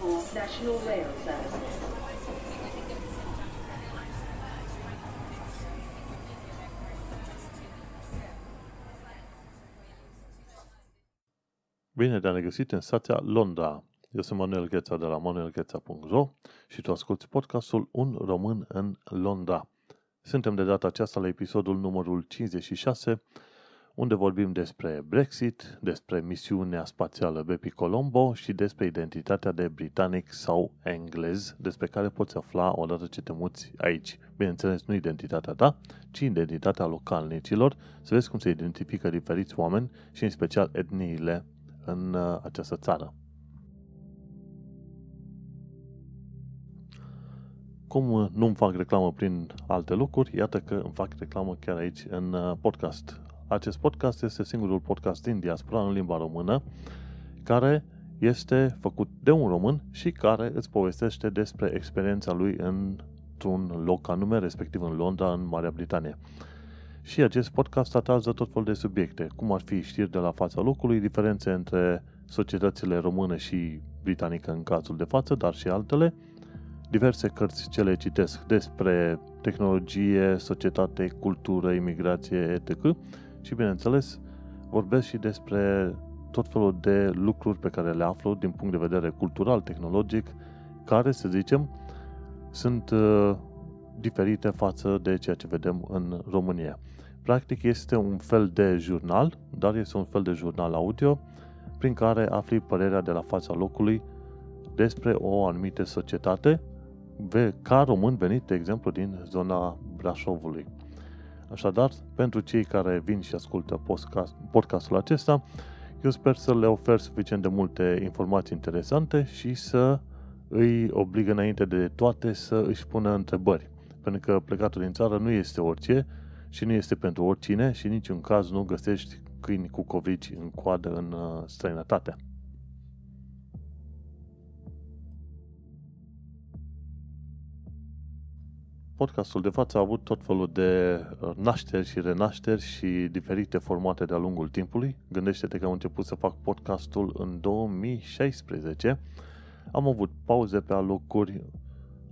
for National Rail Service. Bine te-am regăsit în stația Londra. Eu sunt Manuel Gheța de la manuelgheța.ro și tu asculti podcastul Un Român în Londra. Suntem de data aceasta la episodul numărul 56, unde vorbim despre Brexit, despre misiunea spațială Bepi Colombo și despre identitatea de britanic sau englez, despre care poți afla odată ce te muți aici. Bineînțeles, nu identitatea ta, ci identitatea localnicilor, să vezi cum se identifică diferiți oameni și în special etniile în uh, această țară. Cum uh, nu-mi fac reclamă prin alte lucruri, iată că îmi fac reclamă chiar aici în uh, podcast. Acest podcast este singurul podcast din diaspora în limba română care este făcut de un român și care îți povestește despre experiența lui într-un loc anume, respectiv în Londra, în Marea Britanie. Și acest podcast tratează tot felul de subiecte, cum ar fi știri de la fața locului, diferențe între societățile române și britanică în cazul de față, dar și altele, diverse cărți ce le citesc despre tehnologie, societate, cultură, imigrație, etc. Și, bineînțeles, vorbesc și despre tot felul de lucruri pe care le aflu din punct de vedere cultural, tehnologic, care, să zicem, sunt uh, diferite față de ceea ce vedem în România. Practic este un fel de jurnal, dar este un fel de jurnal audio prin care afli părerea de la fața locului despre o anumită societate, ca român venit, de exemplu, din zona Brașovului. Așadar, pentru cei care vin și ascultă podcastul acesta, eu sper să le ofer suficient de multe informații interesante și să îi obligă înainte de toate să își pună întrebări. Pentru că plecatul din țară nu este orice, și nu este pentru oricine și în niciun caz nu găsești câini cu covrici în coadă în uh, străinătate. Podcastul de față a avut tot felul de uh, nașteri și renașteri și diferite formate de-a lungul timpului. Gândește-te că am început să fac podcastul în 2016. Am avut pauze pe alocuri,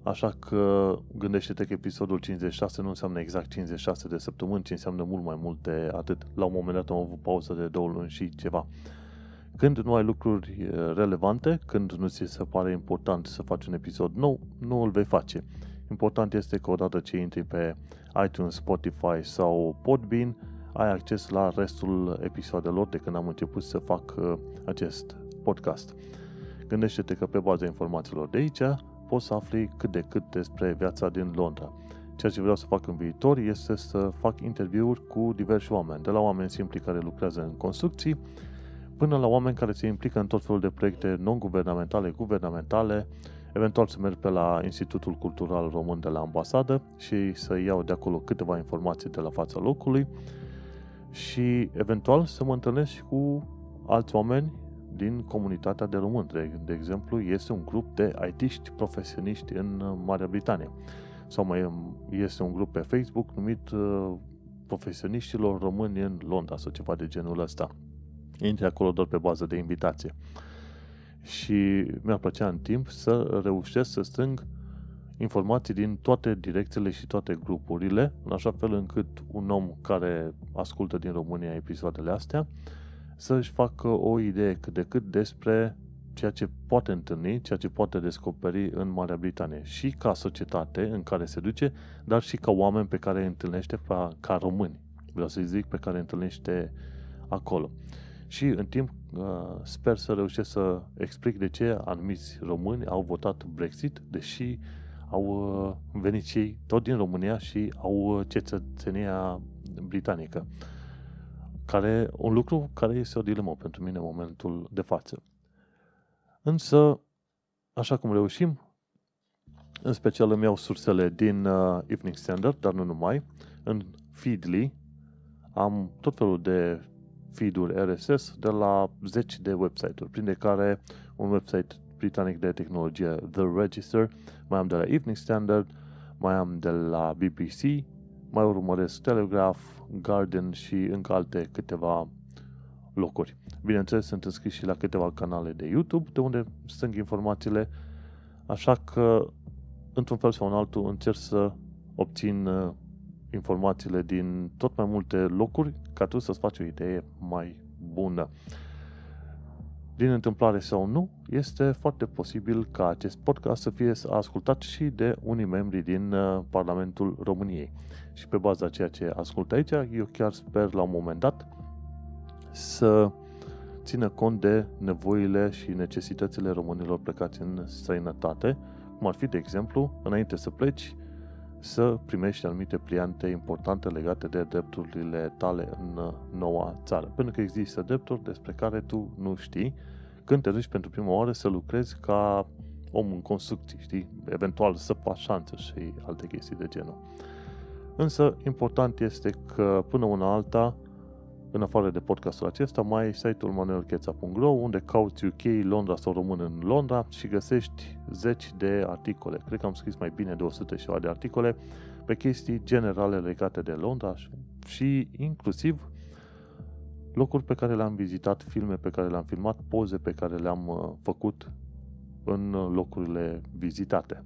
Așa că gândește-te că episodul 56 nu înseamnă exact 56 de săptămâni, ci înseamnă mult mai mult de atât. La un moment dat am avut pauză de două luni și ceva. Când nu ai lucruri relevante, când nu ți se pare important să faci un episod nou, nu îl vei face. Important este că odată ce intri pe iTunes, Spotify sau Podbean, ai acces la restul episoadelor de când am început să fac acest podcast. Gândește-te că pe baza informațiilor de aici poți să afli cât de cât despre viața din Londra. Ceea ce vreau să fac în viitor este să fac interviuri cu diversi oameni, de la oameni simpli care lucrează în construcții, până la oameni care se implică în tot felul de proiecte non-guvernamentale, guvernamentale, eventual să merg pe la Institutul Cultural Român de la ambasadă și să iau de acolo câteva informații de la fața locului și eventual să mă întâlnesc și cu alți oameni din comunitatea de români. De, de exemplu, este un grup de IT-ști profesioniști în uh, Marea Britanie. Sau mai um, este un grup pe Facebook numit uh, Profesioniștilor Români în Londra sau ceva de genul ăsta. Intri acolo doar pe bază de invitație. Și mi-ar plăcea în timp să reușesc să strâng informații din toate direcțiile și toate grupurile, în așa fel încât un om care ascultă din România episoadele astea să-și facă o idee cât de cât despre ceea ce poate întâlni, ceea ce poate descoperi în Marea Britanie și ca societate în care se duce, dar și ca oameni pe care îi întâlnește ca români, vreau să zic, pe care îi întâlnește acolo. Și în timp uh, sper să reușesc să explic de ce anumiți români au votat Brexit, deși au uh, venit și ei tot din România și au uh, cetățenia britanică care, un lucru care este o dilemă pentru mine în momentul de față. Însă, așa cum reușim, în special îmi iau sursele din uh, Evening Standard, dar nu numai, în Feedly am tot felul de feed-uri RSS de la zeci de website-uri, printre care un website britanic de tehnologie, The Register, mai am de la Evening Standard, mai am de la BBC, mai urmăresc Telegraph, Garden și încă alte câteva locuri. Bineînțeles, sunt înscris și la câteva canale de YouTube, de unde strâng informațiile, așa că, într-un fel sau în altul, încerc să obțin uh, informațiile din tot mai multe locuri, ca tu să-ți faci o idee mai bună. Din întâmplare sau nu, este foarte posibil ca acest podcast să fie ascultat și de unii membri din uh, Parlamentul României. Și pe baza ceea ce ascult aici, eu chiar sper la un moment dat să țină cont de nevoile și necesitățile românilor plecați în străinătate, cum ar fi, de exemplu, înainte să pleci, să primești anumite pliante importante legate de drepturile tale în uh, noua țară. Pentru că există drepturi despre care tu nu știi când te duci pentru prima oară să lucrezi ca om în construcții, știi? Eventual să faci șanță și alte chestii de genul. Însă, important este că până una alta, în afară de podcastul acesta, mai ai site-ul manuelcheța.ro unde cauți UK, Londra sau român în Londra și găsești zeci de articole. Cred că am scris mai bine de 100 și de articole pe chestii generale legate de Londra și inclusiv locuri pe care le-am vizitat, filme pe care le-am filmat, poze pe care le-am uh, făcut în locurile vizitate.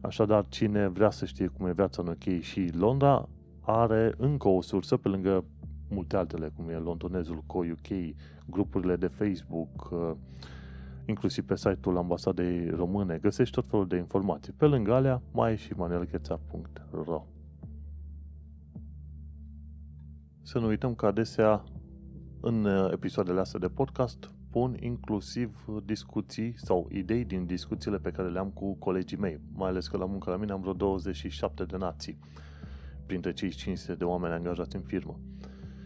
Așadar, cine vrea să știe cum e viața în UK și Londra, are încă o sursă pe lângă multe altele, cum e londonezul Co-UK, grupurile de Facebook, uh, inclusiv pe site-ul ambasadei române, găsești tot felul de informații. Pe lângă alea, mai e și manelcheța.ro Să nu uităm că adesea în uh, episoadele astea de podcast pun inclusiv discuții sau idei din discuțiile pe care le-am cu colegii mei, mai ales că la muncă la mine am vreo 27 de nații printre cei 500 de oameni angajați în firmă.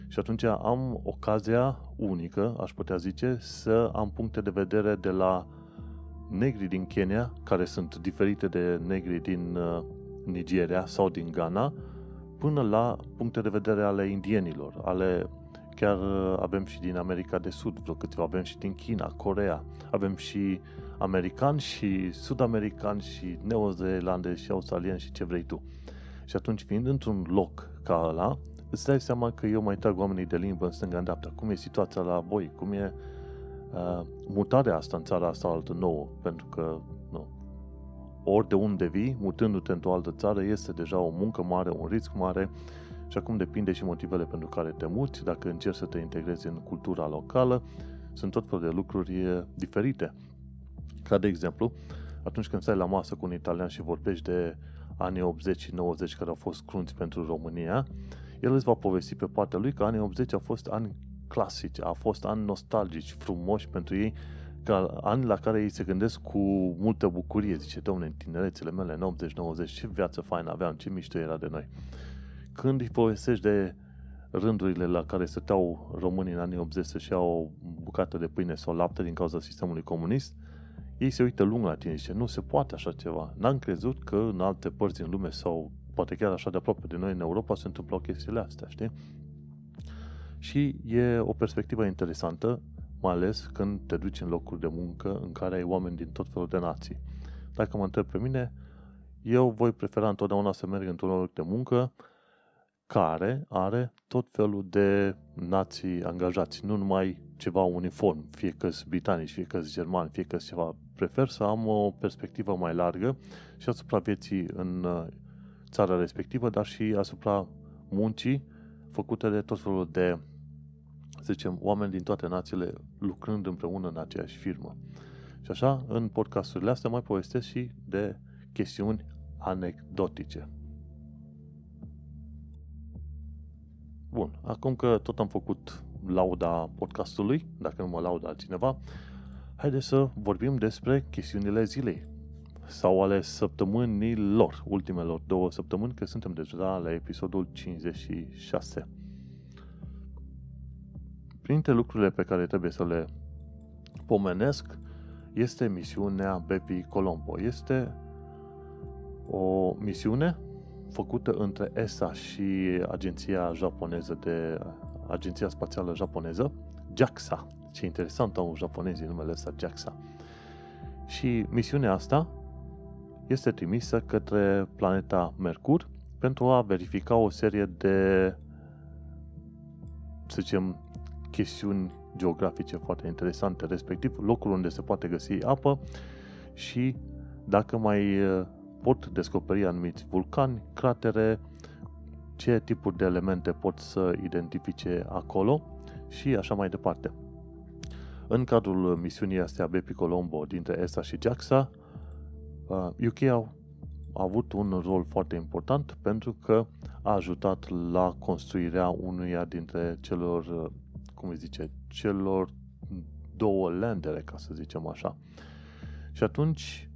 Și atunci am ocazia unică, aș putea zice, să am puncte de vedere de la negri din Kenya, care sunt diferite de negri din uh, Nigeria sau din Ghana, până la puncte de vedere ale indienilor, ale chiar uh, avem și din America de Sud, vreo câteva, avem și din China, Corea, avem și americani și sud-americani și neozeelandezi și australieni și ce vrei tu. Și atunci, fiind într-un loc ca ăla, îți dai seama că eu mai trag oamenii de limbă în stânga în dreapta. Cum e situația la voi? Cum e uh, mutarea asta în țara asta altă nouă? Pentru că nu, ori de unde vii, mutându-te într-o altă țară, este deja o muncă mare, un risc mare și acum depinde și motivele pentru care te muți, dacă încerci să te integrezi în cultura locală, sunt tot felul de lucruri diferite. Ca de exemplu, atunci când stai la masă cu un italian și vorbești de anii 80 și 90 care au fost crunți pentru România, el îți va povesti pe partea lui că anii 80 au fost ani clasici, au fost ani nostalgici, frumoși pentru ei, ca ani la care ei se gândesc cu multă bucurie. Zice, domne, în tinerețele mele, în 80-90, ce viață faină aveam, ce mișto era de noi. Când îi povestești de rândurile la care stăteau românii în anii 80 să-și iau o bucată de pâine sau lapte din cauza sistemului comunist, ei se uită lung la tine și zice, nu se poate așa ceva. N-am crezut că în alte părți în lume sau poate chiar așa de aproape de noi în Europa se întâmplau chestiile astea, știi? Și e o perspectivă interesantă, mai ales când te duci în locuri de muncă în care ai oameni din tot felul de nații. Dacă mă întreb pe mine, eu voi prefera întotdeauna să merg într-un loc de muncă care are tot felul de nații angajați, nu numai ceva uniform, fie că sunt britanici, fie că sunt germani, fie că ceva. Prefer să am o perspectivă mai largă și asupra vieții în uh, țara respectivă, dar și asupra muncii făcute de tot felul de, să zicem, oameni din toate națiile lucrând împreună în aceeași firmă. Și așa, în podcasturile astea mai povestesc și de chestiuni anecdotice. Bun, acum că tot am făcut lauda podcastului, dacă nu mă laudă altcineva, haideți să vorbim despre chestiunile zilei sau ale săptămânilor, ultimelor două săptămâni, că suntem deja la episodul 56. Printre lucrurile pe care trebuie să le pomenesc este misiunea Bepi Colombo. Este o misiune făcută între ESA și agenția japoneză de Agenția Spațială Japoneză, JAXA. Ce interesant au japonezii numele ăsta, JAXA. Și misiunea asta este trimisă către planeta Mercur pentru a verifica o serie de, să zicem, chestiuni geografice foarte interesante, respectiv locuri unde se poate găsi apă și dacă mai uh, pot descoperi anumiți vulcani, cratere, ce tipuri de elemente pot să identifice acolo și așa mai departe. În cadrul misiunii astea Bepi Colombo dintre ESA și JAXA, UK uh, au avut un rol foarte important pentru că a ajutat la construirea unuia dintre celor, uh, cum îi zice, celor două landere, ca să zicem așa. Și atunci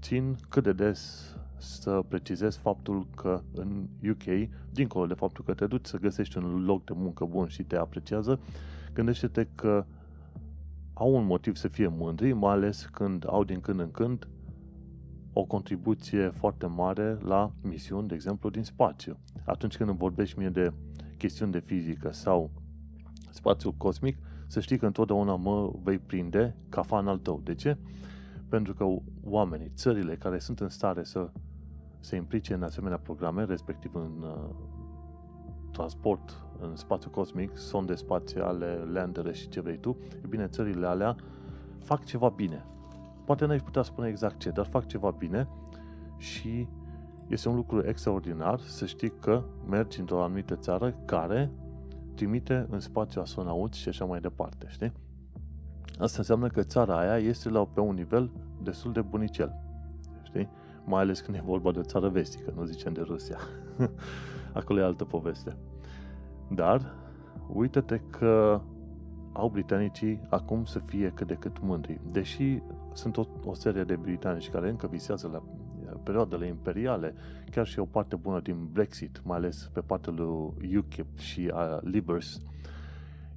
țin cât de des să precizez faptul că în UK, dincolo de faptul că te duci să găsești un loc de muncă bun și te apreciază, gândește-te că au un motiv să fie mândri, mai ales când au din când în când o contribuție foarte mare la misiuni, de exemplu, din spațiu. Atunci când îmi vorbești mie de chestiuni de fizică sau spațiul cosmic, să știi că întotdeauna mă vei prinde ca fan al tău. De ce? Pentru că oamenii, țările care sunt în stare să se implice în asemenea programe, respectiv în uh, transport în spațiu cosmic, sonde spațiale, landere și ce vrei tu, e bine, țările alea fac ceva bine. Poate n-ai putea spune exact ce, dar fac ceva bine și este un lucru extraordinar să știi că mergi într-o anumită țară care trimite în spațiu astronauți și așa mai departe, știi? Asta înseamnă că țara aia este la, pe un nivel destul de bunicel, știi? Mai ales când e vorba de o țară vestică, nu zicem de Rusia. Acolo e altă poveste. Dar, uită-te că au britanicii acum să fie cât de cât mândri. Deși sunt o, o serie de britanici care încă visează la perioadele imperiale, chiar și o parte bună din Brexit, mai ales pe partea lui UKIP și a Libers,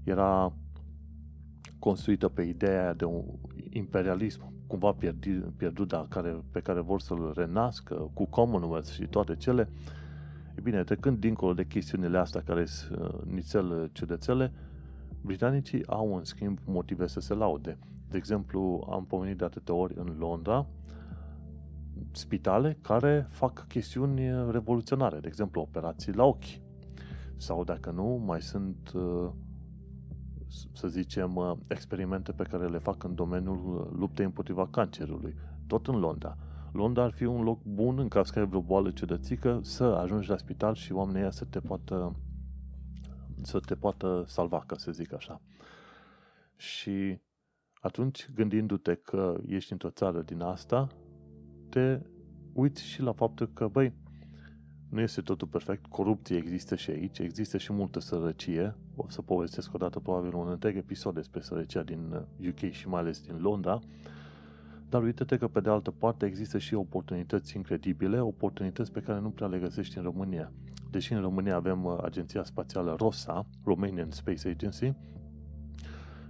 era construită pe ideea de un imperialism cumva pierdut, pierdut dar care, pe care vor să-l renască cu Commonwealth și toate cele, e bine, trecând dincolo de chestiunile astea care sunt uh, nițel ciudățele, britanicii au în schimb motive să se laude. De exemplu, am pomenit de atâtea ori în Londra spitale care fac chestiuni revoluționare, de exemplu operații la ochi. Sau dacă nu, mai sunt, uh, să zicem, experimente pe care le fac în domeniul luptei împotriva cancerului, tot în Londra. Londra ar fi un loc bun în caz că ai vreo boală ciudățică să ajungi la spital și oamenii să te poată să te poată salva, ca să zic așa. Și atunci, gândindu-te că ești într-o țară din asta, te uiți și la faptul că, băi, nu este totul perfect, corupție există și aici, există și multă sărăcie. O să povestesc odată probabil un întreg episod despre sărăcia din UK și mai ales din Londra. Dar uite-te că pe de altă parte există și oportunități incredibile, oportunități pe care nu prea le găsești în România. Deși în România avem uh, agenția spațială ROSA, Romanian Space Agency,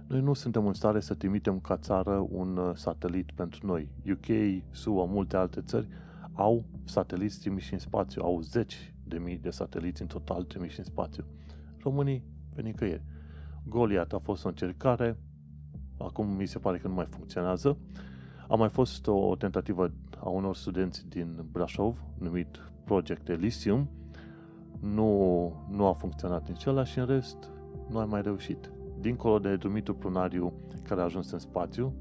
noi nu suntem în stare să trimitem ca țară un uh, satelit pentru noi. UK, SUA, multe alte țări au sateliți trimiși în spațiu, au zeci de mii de sateliți în total trimiși în spațiu. Românii pe nicăieri. Goliath a fost o încercare, acum mi se pare că nu mai funcționează. A mai fost o tentativă a unor studenți din Brașov, numit Project Elysium. Nu, nu a funcționat nici ăla și în rest nu a mai reușit dincolo de Dumitru Prunariu care a ajuns în spațiu,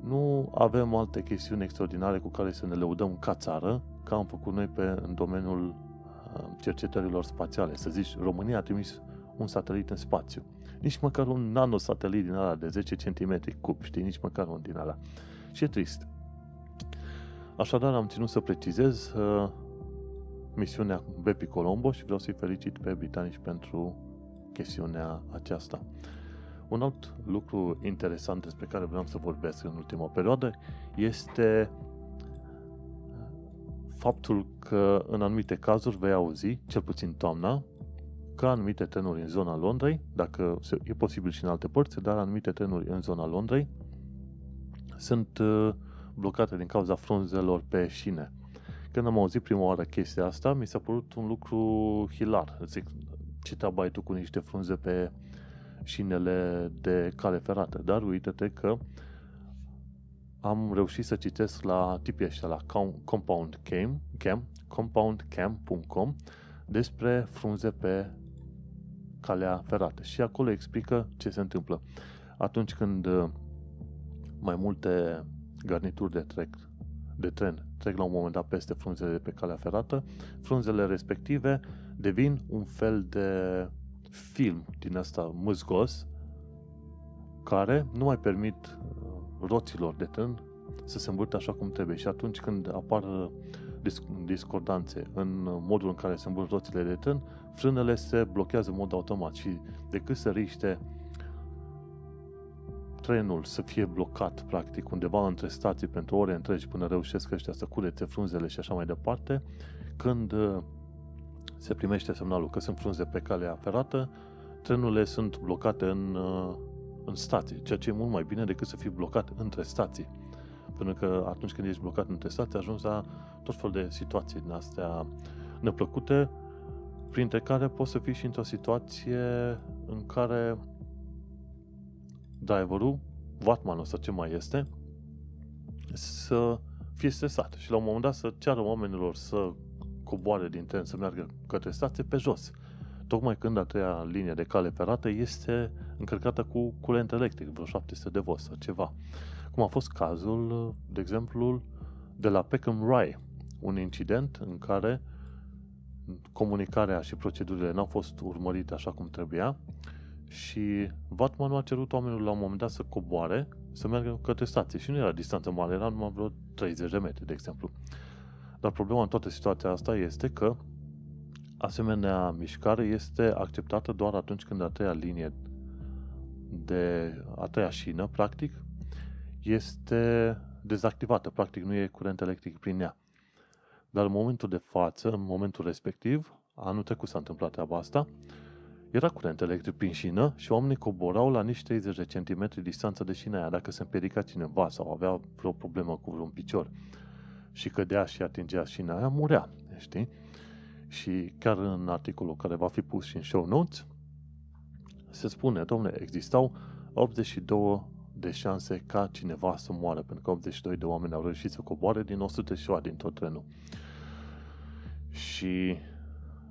nu avem alte chestiuni extraordinare cu care să ne lăudăm ca țară, ca am făcut noi pe, în domeniul uh, cercetărilor spațiale. Să zici, România a trimis un satelit în spațiu. Nici măcar un nanosatelit din ala de 10 cm cub, știi? Nici măcar un din ala. Și e trist. Așadar, am ținut să precizez uh, misiunea Bepi Colombo și vreau să-i felicit pe britanici pentru chestiunea aceasta. Un alt lucru interesant despre care vreau să vorbesc în ultima perioadă este faptul că în anumite cazuri vei auzi, cel puțin toamna, că anumite trenuri în zona Londrei, dacă e posibil și în alte părți, dar anumite trenuri în zona Londrei sunt uh, blocate din cauza frunzelor pe șine. Când am auzit prima oară chestia asta, mi s-a părut un lucru hilar. Zic, ce treabă ai tu cu niște frunze pe șinele de cale ferată. Dar uite-te că am reușit să citesc la tipii ăștia, la Compound Cam, Cam compoundcam.com despre frunze pe calea ferată. Și acolo explică ce se întâmplă. Atunci când uh, mai multe garnituri de trec, de tren trec la un moment dat peste frunzele de pe calea ferată, frunzele respective devin un fel de film din ăsta mâzgos care nu mai permit uh, roților de tren să se învârte așa cum trebuie. Și atunci când apar uh, discordanțe în modul în care se învârt roțile de tren, frânele se blochează în mod automat și decât să riște trenul să fie blocat, practic, undeva între stații pentru ore întregi până reușesc ăștia să curețe frunzele și așa mai departe, când uh, se primește semnalul că sunt frunze pe calea ferată, trenurile sunt blocate în, uh, în stații, ceea ce e mult mai bine decât să fii blocat între stații. Pentru că atunci când ești blocat între stații, ajungi la tot fel de situații din astea neplăcute, printre care poți să fii și într-o situație în care driverul, vatmanul sau ce mai este, să fie stresat și la un moment dat să ceară oamenilor să coboare din tren, să meargă către stație pe jos. Tocmai când a treia linie de cale ferată este încărcată cu curent electric, vreo 700 de volt sau ceva. Cum a fost cazul, de exemplu, de la Peckham Rye, un incident în care comunicarea și procedurile n-au fost urmărite așa cum trebuia și Vatman a cerut oamenilor la un moment dat să coboare, să meargă către stație. Și nu era distanță mare, era numai vreo 30 de metri, de exemplu. Dar problema în toată situația asta este că asemenea mișcare este acceptată doar atunci când a treia linie de a treia șină, practic, este dezactivată. Practic nu e curent electric prin ea. Dar în momentul de față, în momentul respectiv, anul trecut s-a întâmplat treaba asta, era curent electric prin șină și oamenii coborau la niște 30 de centimetri distanță de șina aia. Dacă se împiedica cineva sau avea vreo problemă cu vreun picior și cădea și atingea șina aia, murea, știi? Și chiar în articolul care va fi pus și în show notes, se spune, domnule, existau 82 de șanse ca cineva să moară, pentru că 82 de oameni au reușit să coboare din 100 și din tot trenul. Și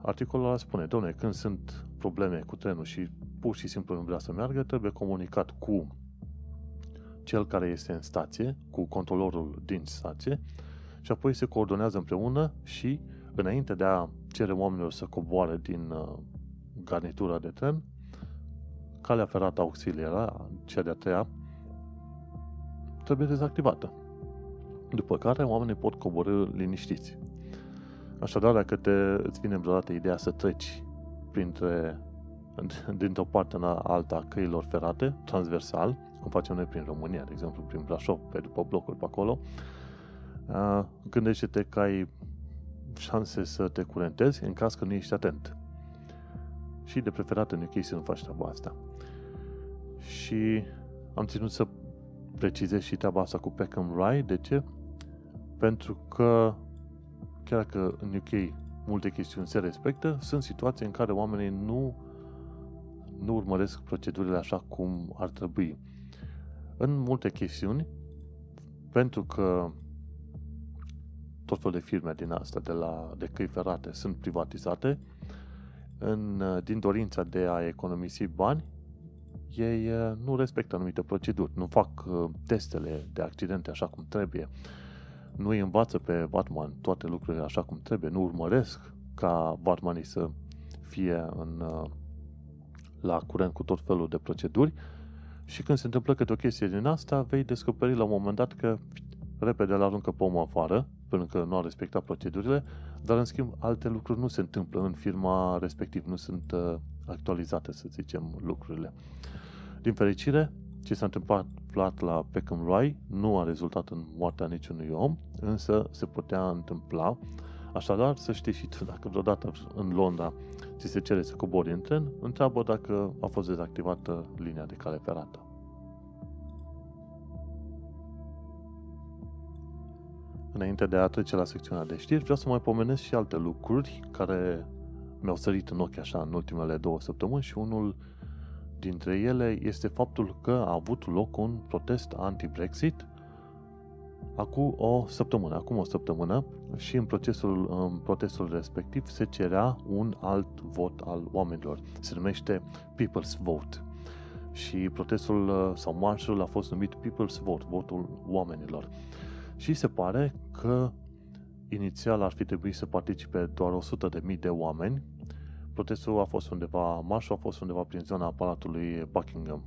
articolul ăla spune, domnule, când sunt probleme cu trenul și pur și simplu nu vrea să meargă, trebuie comunicat cu cel care este în stație, cu controlorul din stație și apoi se coordonează împreună și înainte de a cere oamenilor să coboare din uh, garnitura de tren, calea ferată auxiliară, cea de-a treia, trebuie dezactivată. După care oamenii pot coborâ liniștiți. Așadar, dacă te, îți vine vreodată ideea să treci printre, dintr-o parte în alta a căilor ferate, transversal, cum facem noi prin România, de exemplu, prin Brașov, pe după blocuri pe acolo, gândește-te că ai șanse să te curentezi în caz că nu ești atent. Și de preferat în UK să nu faci treaba asta. Și am ținut să precizez și treaba asta cu Peckham Rye. De ce? Pentru că chiar dacă în UK multe chestiuni se respectă, sunt situații în care oamenii nu, nu urmăresc procedurile așa cum ar trebui. În multe chestiuni, pentru că tot felul de firme din asta, de, la, de căi ferate, sunt privatizate, în, din dorința de a economisi bani, ei eh, nu respectă anumite proceduri, nu fac eh, testele de accidente așa cum trebuie, nu îi învață pe Batman toate lucrurile așa cum trebuie, nu urmăresc ca Batmanii să fie în, uh, la curent cu tot felul de proceduri și când se întâmplă câte o chestie din asta, vei descoperi la un moment dat că repede îl aruncă pe omul afară, pentru că nu a respectat procedurile, dar în schimb alte lucruri nu se întâmplă în firma respectiv, nu sunt uh, actualizate, să zicem, lucrurile. Din fericire, ce s-a întâmplat la Peckham Rye nu a rezultat în moartea niciunui om, însă se putea întâmpla. Așadar, să știi și tu, dacă vreodată în Londra ți se cere să cobori în tren, întreabă dacă a fost dezactivată linia de cale ferată. Înainte de a trece la secțiunea de știri, vreau să mai pomenesc și alte lucruri care mi-au sărit în ochi așa în ultimele două săptămâni și unul dintre ele este faptul că a avut loc un protest anti-Brexit acum o săptămână, acum o săptămână și în procesul, în protestul respectiv se cerea un alt vot al oamenilor. Se numește People's Vote. Și protestul uh, sau marșul a fost numit People's Vote, votul oamenilor. Și se pare că inițial ar fi trebuit să participe doar 100.000 de oameni. Protestul a fost undeva, marșul a fost undeva prin zona Palatului Buckingham.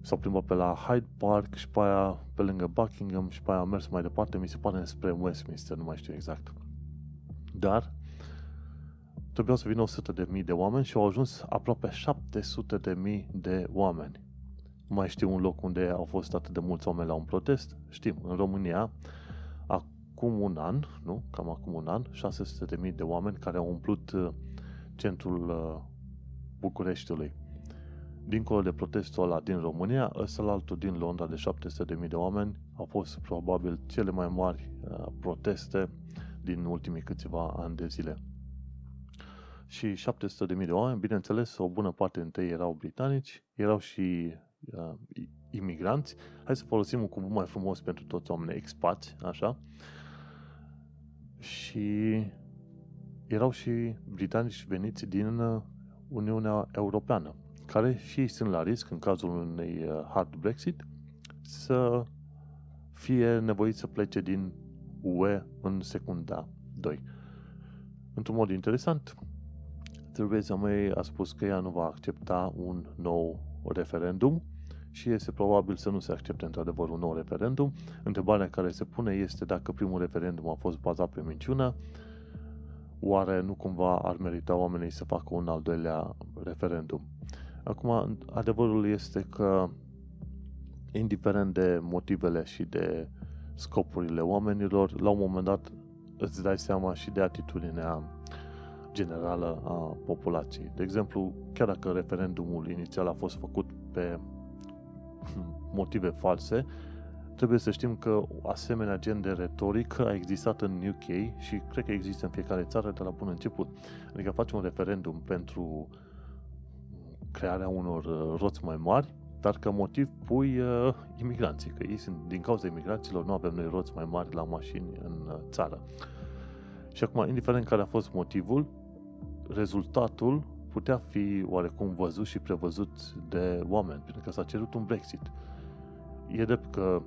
S-au plimbat pe la Hyde Park și pe aia pe lângă Buckingham și pe aia a mers mai departe, mi se pare spre Westminster, nu mai știu exact. Dar trebuiau să vină 100 de mii de oameni și au ajuns aproape 700 de mii de oameni. Mai știu un loc unde au fost atât de mulți oameni la un protest? Știm, în România, acum un an, nu? Cam acum un an, 600 de mii de oameni care au umplut uh, centrul uh, Bucureștiului. Dincolo de protestul ăla din România, ăsta altul din Londra de 700.000 de oameni au fost probabil cele mai mari uh, proteste din ultimii câțiva ani de zile. Și 700.000 de oameni, bineînțeles, o bună parte dintre ei erau britanici, erau și uh, imigranți. Hai să folosim un cuvânt mai frumos pentru toți oamenii, expați, așa. Și erau și britanici veniți din uh, Uniunea Europeană care și ei sunt la risc, în cazul unei uh, hard Brexit, să fie nevoiți să plece din UE în secunda 2. Într-un mod interesant, Theresa May a spus că ea nu va accepta un nou referendum și este probabil să nu se accepte într-adevăr un nou referendum. Întrebarea care se pune este dacă primul referendum a fost bazat pe minciună, oare nu cumva ar merita oamenii să facă un al doilea referendum? Acum, adevărul este că, indiferent de motivele și de scopurile oamenilor, la un moment dat îți dai seama și de atitudinea generală a populației. De exemplu, chiar dacă referendumul inițial a fost făcut pe motive false, trebuie să știm că asemenea gen de retorică a existat în UK și cred că există în fiecare țară de la bun început. Adică faci un referendum pentru crearea unor uh, roți mai mari, dar ca motiv pui uh, imigranții, că ei sunt, din cauza imigranților, nu avem noi roți mai mari la mașini în uh, țară. Și acum, indiferent care a fost motivul, rezultatul putea fi oarecum văzut și prevăzut de oameni, pentru că s-a cerut un Brexit. E drept că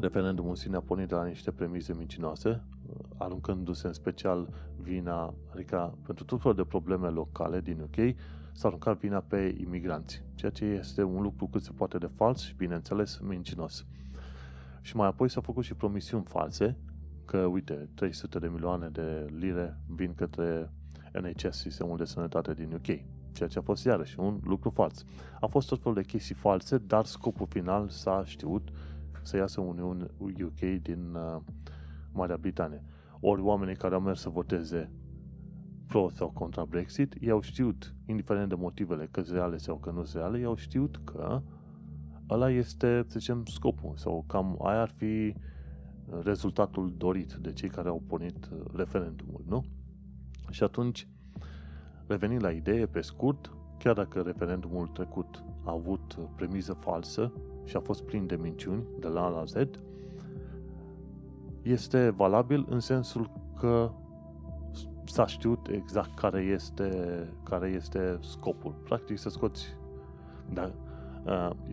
referendumul în sine a pornit de la niște premise mincinoase, uh, aruncându-se în special vina, adică pentru tot felul de probleme locale din UK, s-a aruncat vina pe imigranți, ceea ce este un lucru cât se poate de fals și, bineînțeles, mincinos. Și mai apoi s-au făcut și promisiuni false, că, uite, 300 de milioane de lire vin către NHS, sistemul de sănătate din UK, ceea ce a fost iarăși un lucru fals. A fost tot felul de chestii false, dar scopul final s-a știut să iasă Uniunea UK din uh, Marea Britanie. Ori oamenii care au mers să voteze pro sau contra Brexit, ei au știut, indiferent de motivele, că reale sau că nu reale, ei au știut că ăla este, să zicem, scopul sau cam aia ar fi rezultatul dorit de cei care au pornit referendumul, nu? Și atunci, revenind la idee, pe scurt, chiar dacă referendumul trecut a avut premiză falsă și a fost plin de minciuni de la A la Z, este valabil în sensul că s-a știut exact care este, care este scopul. Practic să scoți da,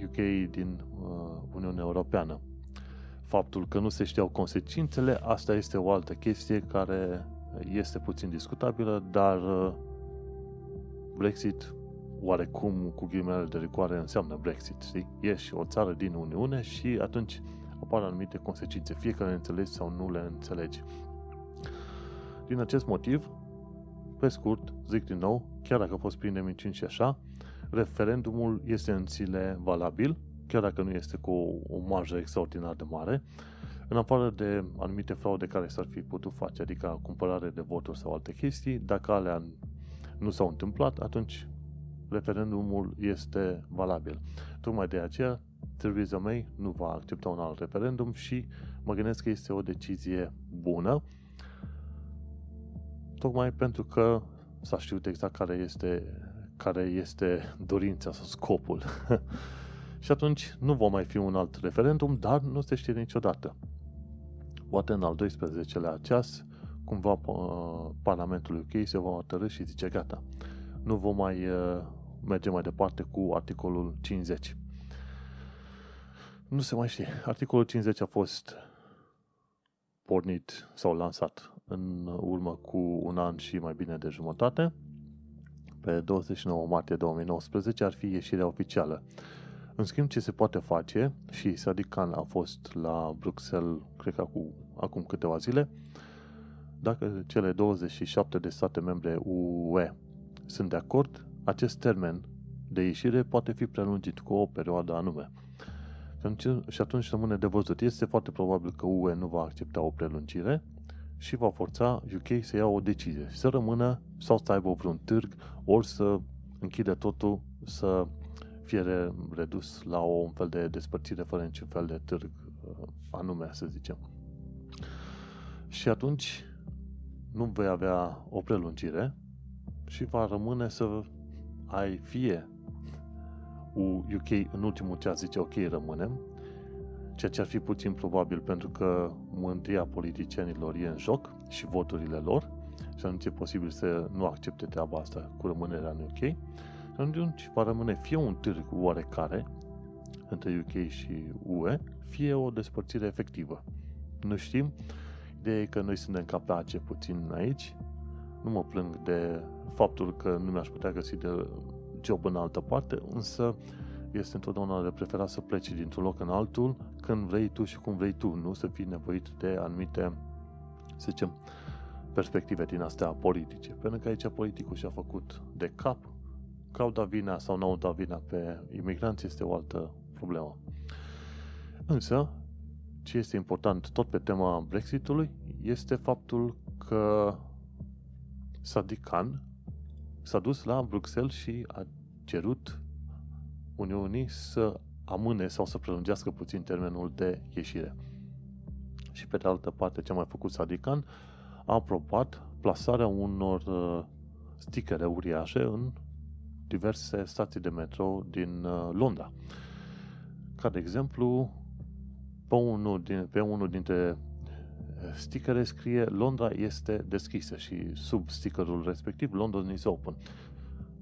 UK uh, din uh, Uniunea Europeană. Faptul că nu se știau consecințele, asta este o altă chestie care este puțin discutabilă, dar uh, Brexit oarecum cu ghimele de rigoare înseamnă Brexit, știi? Ești o țară din Uniune și atunci apar anumite consecințe, fie că le înțelegi sau nu le înțelegi. Din acest motiv, pe scurt, zic din nou, chiar dacă a fost plin de minciuni și așa, referendumul este în sine valabil, chiar dacă nu este cu o, o marjă extraordinar de mare, în afară de anumite fraude care s-ar fi putut face, adică cumpărare de voturi sau alte chestii, dacă alea nu s-au întâmplat, atunci referendumul este valabil. Tocmai de aceea, Theresa May nu va accepta un alt referendum și mă gândesc că este o decizie bună, tocmai pentru că s-a știut exact care este, care este dorința sau scopul. Și atunci nu va mai fi un alt referendum, dar nu se știe niciodată. Poate în al 12-lea ceas, cumva Parlamentul UK se va hotărâ și zice gata, nu vom mai uh, merge mai departe cu articolul 50. Nu se mai știe. Articolul 50 a fost pornit sau lansat în urmă cu un an și mai bine de jumătate. Pe 29 martie 2019 ar fi ieșirea oficială. În schimb, ce se poate face, și Sadiq Khan a fost la Bruxelles, cred că acum, acum câteva zile, dacă cele 27 de state membre UE sunt de acord, acest termen de ieșire poate fi prelungit cu o perioadă anume. Și atunci rămâne de văzut. Este foarte probabil că UE nu va accepta o prelungire și va forța UK să ia o decizie. Să rămână sau să aibă vreun târg, ori să închide totul, să fie redus la o un fel de despărțire fără niciun fel de târg uh, anume, să zicem. Și atunci nu vei avea o prelungire și va rămâne să ai fie UK în ultimul ceas zice ok, rămânem, ceea ce ar fi puțin probabil pentru că mântria politicienilor e în joc și voturile lor și atunci e posibil să nu accepte treaba asta cu rămânerea în UK și atunci va rămâne fie un târg oarecare între UK și UE, fie o despărțire efectivă. Nu știm. Ideea e că noi suntem capace puțin aici. Nu mă plâng de faptul că nu mi-aș putea găsi de job în altă parte, însă este întotdeauna de preferat să pleci dintr-un loc în altul când vrei tu și cum vrei tu, nu să fii nevoit de anumite, să zicem, perspective din astea politice. Pentru că aici politicul și-a făcut de cap, că au dat vina sau nu au dat vina pe imigranți este o altă problemă. Însă, ce este important tot pe tema Brexitului este faptul că Sadiq Khan s-a dus la Bruxelles și a cerut Uniunii să amâne sau să prelungească puțin termenul de ieșire. Și pe de altă parte, ce a mai făcut Sadikan a aprobat plasarea unor uh, stickere uriașe în diverse stații de metro din uh, Londra. Ca de exemplu, pe unul, din, pe unul dintre uh, stickere scrie Londra este deschisă și sub stickerul respectiv London is open.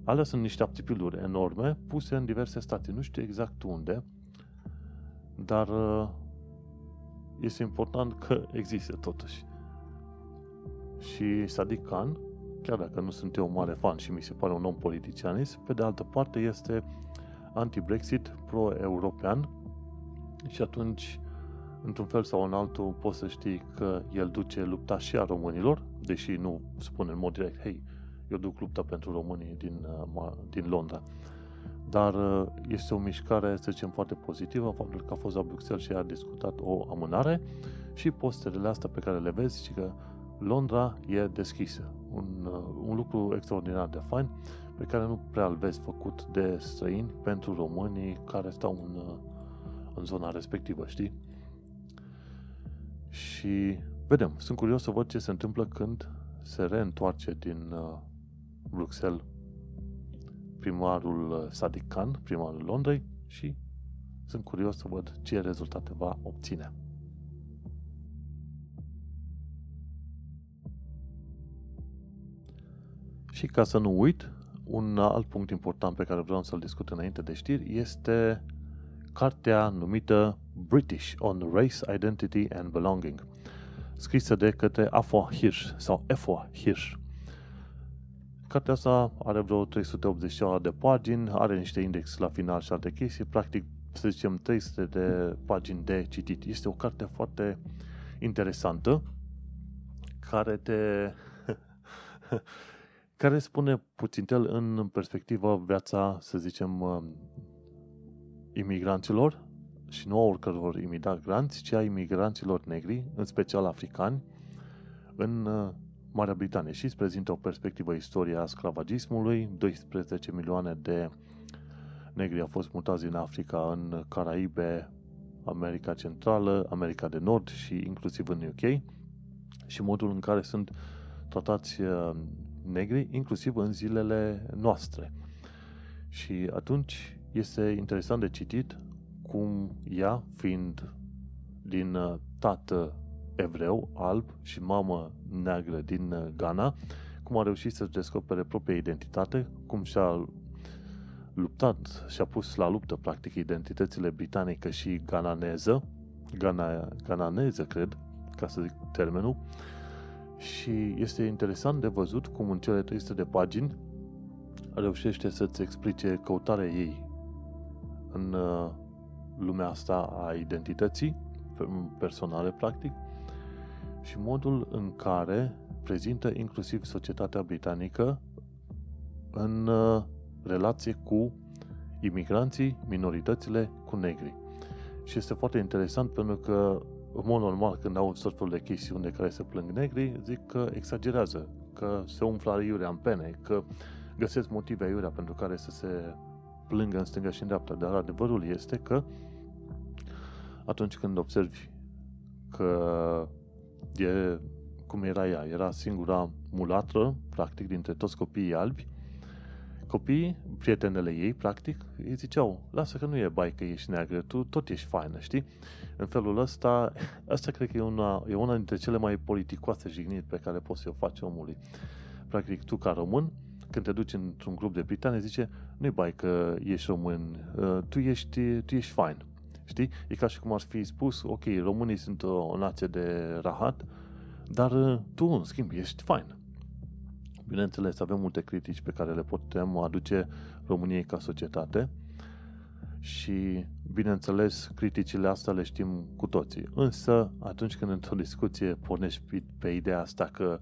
Alea sunt niște aptipiluri enorme puse în diverse state. Nu știu exact unde, dar uh, este important că există totuși. Și Sadiq Khan, chiar dacă nu sunt eu un mare fan și mi se pare un om politicianist, pe de altă parte este anti-Brexit, pro-european și atunci, într-un fel sau în altul, poți să știi că el duce lupta și a românilor, deși nu spune în mod direct, hei, eu duc lupta pentru românii din, uh, din Londra. Dar uh, este o mișcare, să zicem, foarte pozitivă, faptul că a fost la Bruxelles și a discutat o amânare și posterele astea pe care le vezi și că Londra e deschisă. Un, uh, un lucru extraordinar de fain pe care nu prea îl vezi făcut de străini pentru românii care stau în, în zona respectivă, știi? Și vedem, sunt curios să văd ce se întâmplă când se reîntoarce din Bruxelles primarul Sadiq Khan, primarul Londrei și sunt curios să văd ce rezultate va obține. Și ca să nu uit, un alt punct important pe care vreau să-l discut înainte de știri este cartea numită British on Race, Identity and Belonging, scrisă de către Afua Hirsch sau Efua Hirsch. Cartea asta are vreo 380 de pagini, are niște index la final și alte chestii, practic, să zicem, 300 de pagini de citit. Este o carte foarte interesantă, care te... care spune puțin el în perspectivă viața, să zicem, um, imigranților și nu a oricăror imigranți, ci a imigranților negri, în special africani, în uh, Marea Britanie și îți prezintă o perspectivă istoria sclavagismului. 12 milioane de negri au fost mutați din Africa în Caraibe, America Centrală, America de Nord și inclusiv în UK și modul în care sunt tratați uh, negri, inclusiv în zilele noastre. Și atunci este interesant de citit cum ea, fiind din uh, tată evreu, alb și mamă neagră din uh, Ghana, cum a reușit să-și descopere propria identitate, cum și-a luptat și-a pus la luptă, practic, identitățile britanică și gananeză, Gana, gananeză, cred, ca să zic termenul, și este interesant de văzut cum în cele 300 de pagini reușește să-ți explice căutarea ei în uh, lumea asta a identității personale, practic, și modul în care prezintă inclusiv societatea britanică în uh, relație cu imigranții, minoritățile, cu negri. Și este foarte interesant pentru că, în mod normal, când au tot felul de chestiuni de care se plâng negri, zic că exagerează, că se umflă iurea în pene, că găsesc motive iurea pentru care să se plângă în stânga și în dreapta. Dar adevărul este că atunci când observi că e cum era ea, era singura mulatră, practic, dintre toți copiii albi, copiii, prietenele ei, practic, îi ziceau, lasă că nu e bai că ești neagră, tu tot ești faină, știi? În felul ăsta, asta cred că e una, e una dintre cele mai politicoase jigniri pe care poți să o faci omului. Practic, tu ca român, când te duci într-un grup de britane, zice, nu e bai că ești român, uh, tu ești, tu ești fain. Știi? E ca și cum ar fi spus, ok, românii sunt o, o nație de rahat, dar uh, tu, în schimb, ești fain. Bineînțeles, avem multe critici pe care le putem aduce României ca societate și, bineînțeles, criticile astea le știm cu toții. Însă, atunci când într-o discuție pornești pe, pe ideea asta că,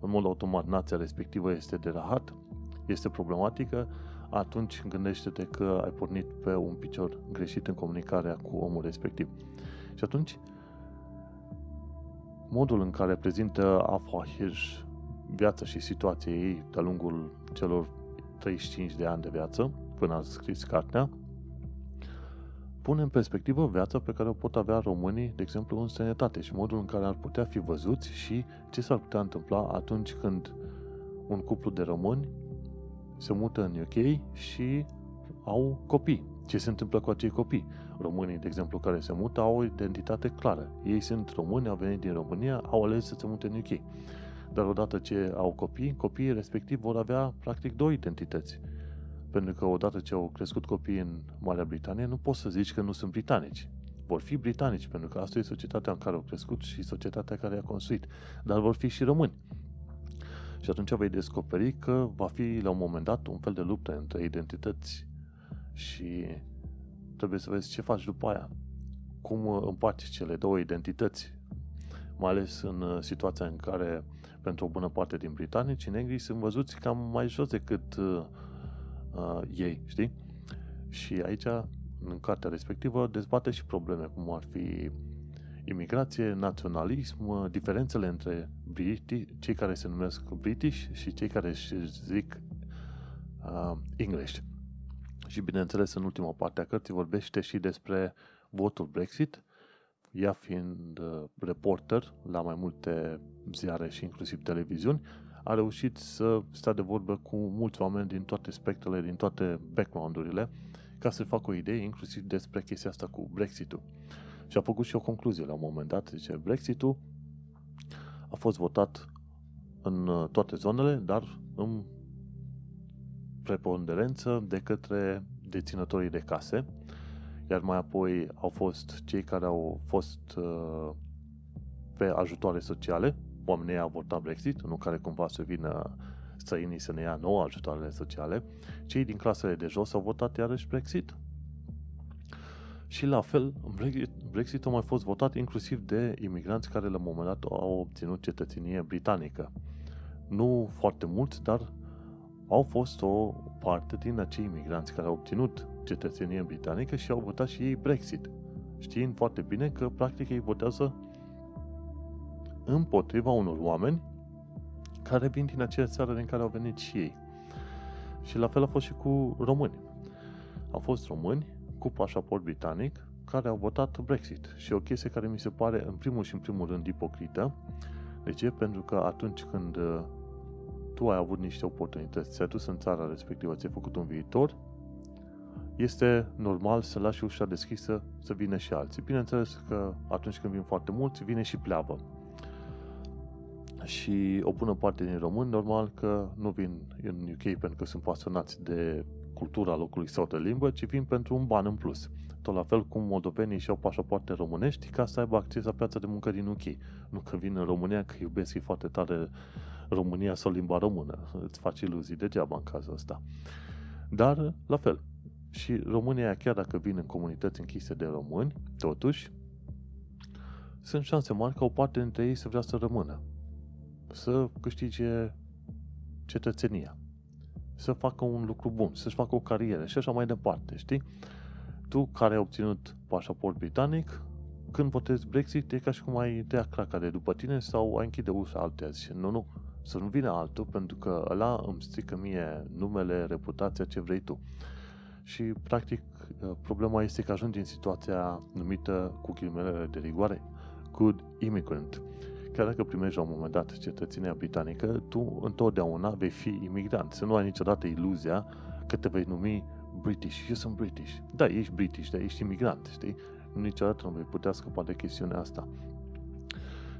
în mod automat, nația respectivă este de rahat, este problematică, atunci gândește-te că ai pornit pe un picior greșit în comunicarea cu omul respectiv. Și atunci, modul în care prezintă Afahir viața și situația ei de-a lungul celor 35 de ani de viață, până a scris cartea, pune în perspectivă viața pe care o pot avea românii, de exemplu, în sănătate și modul în care ar putea fi văzuți și ce s-ar putea întâmpla atunci când un cuplu de români se mută în UK și au copii. Ce se întâmplă cu acei copii? Românii, de exemplu, care se mută, au o identitate clară. Ei sunt români, au venit din România, au ales să se mute în UK. Dar odată ce au copii, copiii respectiv vor avea practic două identități. Pentru că odată ce au crescut copiii în Marea Britanie, nu poți să zici că nu sunt britanici. Vor fi britanici, pentru că asta e societatea în care au crescut și societatea care a construit. Dar vor fi și români. Și atunci vei descoperi că va fi la un moment dat un fel de luptă între identități și trebuie să vezi ce faci după aia. Cum împaci cele două identități, mai ales în situația în care pentru o bună parte din britanici, negrii sunt văzuți cam mai jos decât uh, uh, ei, știi? Și aici, în cartea respectivă, dezbate și probleme, cum ar fi imigrație, naționalism, diferențele între British, cei care se numesc British și cei care își zic uh, English. Și bineînțeles, în ultima parte a cărții vorbește și despre votul Brexit, ea fiind uh, reporter la mai multe ziare și inclusiv televiziuni, a reușit să stea de vorbă cu mulți oameni din toate spectrele, din toate background-urile, ca să facă o idee inclusiv despre chestia asta cu Brexit-ul. Și a făcut și o concluzie. La un moment dat, zice, Brexit-ul a fost votat în uh, toate zonele, dar în preponderență de către deținătorii de case, iar mai apoi au fost cei care au fost uh, pe ajutoare sociale, oamenii au votat Brexit, nu care cumva să vină străinii să ne ia nouă ajutoarele sociale, cei din clasele de jos au votat iarăși Brexit. Și la fel, Brexit a mai fost votat inclusiv de imigranți care la un moment dat au obținut cetățenie britanică. Nu foarte mulți, dar au fost o parte din acei imigranți care au obținut cetățenie britanică și au votat și ei Brexit. Știind foarte bine că practic ei votează împotriva unor oameni care vin din aceea țară din care au venit și ei. Și la fel a fost și cu români. Au fost români cu pașaport britanic care au votat Brexit. Și o chestie care mi se pare în primul și în primul rând ipocrită. De ce? Pentru că atunci când uh, tu ai avut niște oportunități, ți-ai dus în țara respectivă, ți-ai făcut un viitor este normal să lași ușa deschisă să vină și alții. Bineînțeles că atunci când vin foarte mulți, vine și pleavă. Și o bună parte din români, normal că nu vin în UK pentru că sunt pasionați de cultura locului sau de limbă, ci vin pentru un ban în plus. Tot la fel cum moldovenii și-au pașapoarte românești ca să aibă acces la piața de muncă din UK. Nu că vin în România că iubesc foarte tare România sau limba română. Îți faci iluzii degeaba în cazul ăsta. Dar, la fel, și România, chiar dacă vin în comunități închise de români, totuși, sunt șanse mari ca o parte dintre ei să vrea să rămână, să câștige cetățenia, să facă un lucru bun, să-și facă o carieră și așa mai departe, știi? Tu care ai obținut pașaport britanic, când votezi Brexit, e ca și cum ai tăia craca de după tine sau ai închide ușa altezi. Nu, nu, să nu vină altul, pentru că ăla îmi strică mie numele, reputația, ce vrei tu. Și, practic, problema este că ajungi în situația numită, cu ghilimele de rigoare, good immigrant. Chiar dacă primești la un moment dat cetățenia britanică, tu întotdeauna vei fi imigrant. Să nu ai niciodată iluzia că te vei numi British. Eu sunt British. Da, ești British, dar ești imigrant, știi? Niciodată nu vei putea scăpa de chestiunea asta.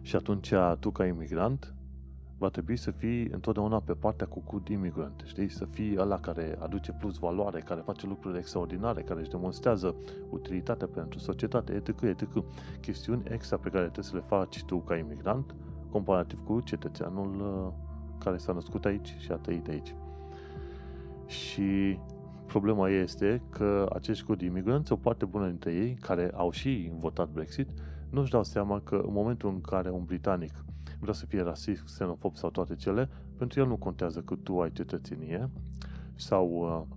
Și atunci, tu ca imigrant, va trebui să fii întotdeauna pe partea cu good immigrant, știi? Să fii ăla care aduce plus valoare, care face lucruri extraordinare, care își demonstrează utilitatea pentru societate, etc., etc. Chestiuni extra pe care trebuie să le faci tu ca imigrant, comparativ cu cetățeanul uh, care s-a născut aici și a trăit aici. Și problema este că acești good imigranți, o parte bună dintre ei, care au și votat Brexit, nu-și dau seama că în momentul în care un britanic vrea să fie rasist, xenofob sau toate cele, pentru el nu contează că tu ai cetățenie sau uh,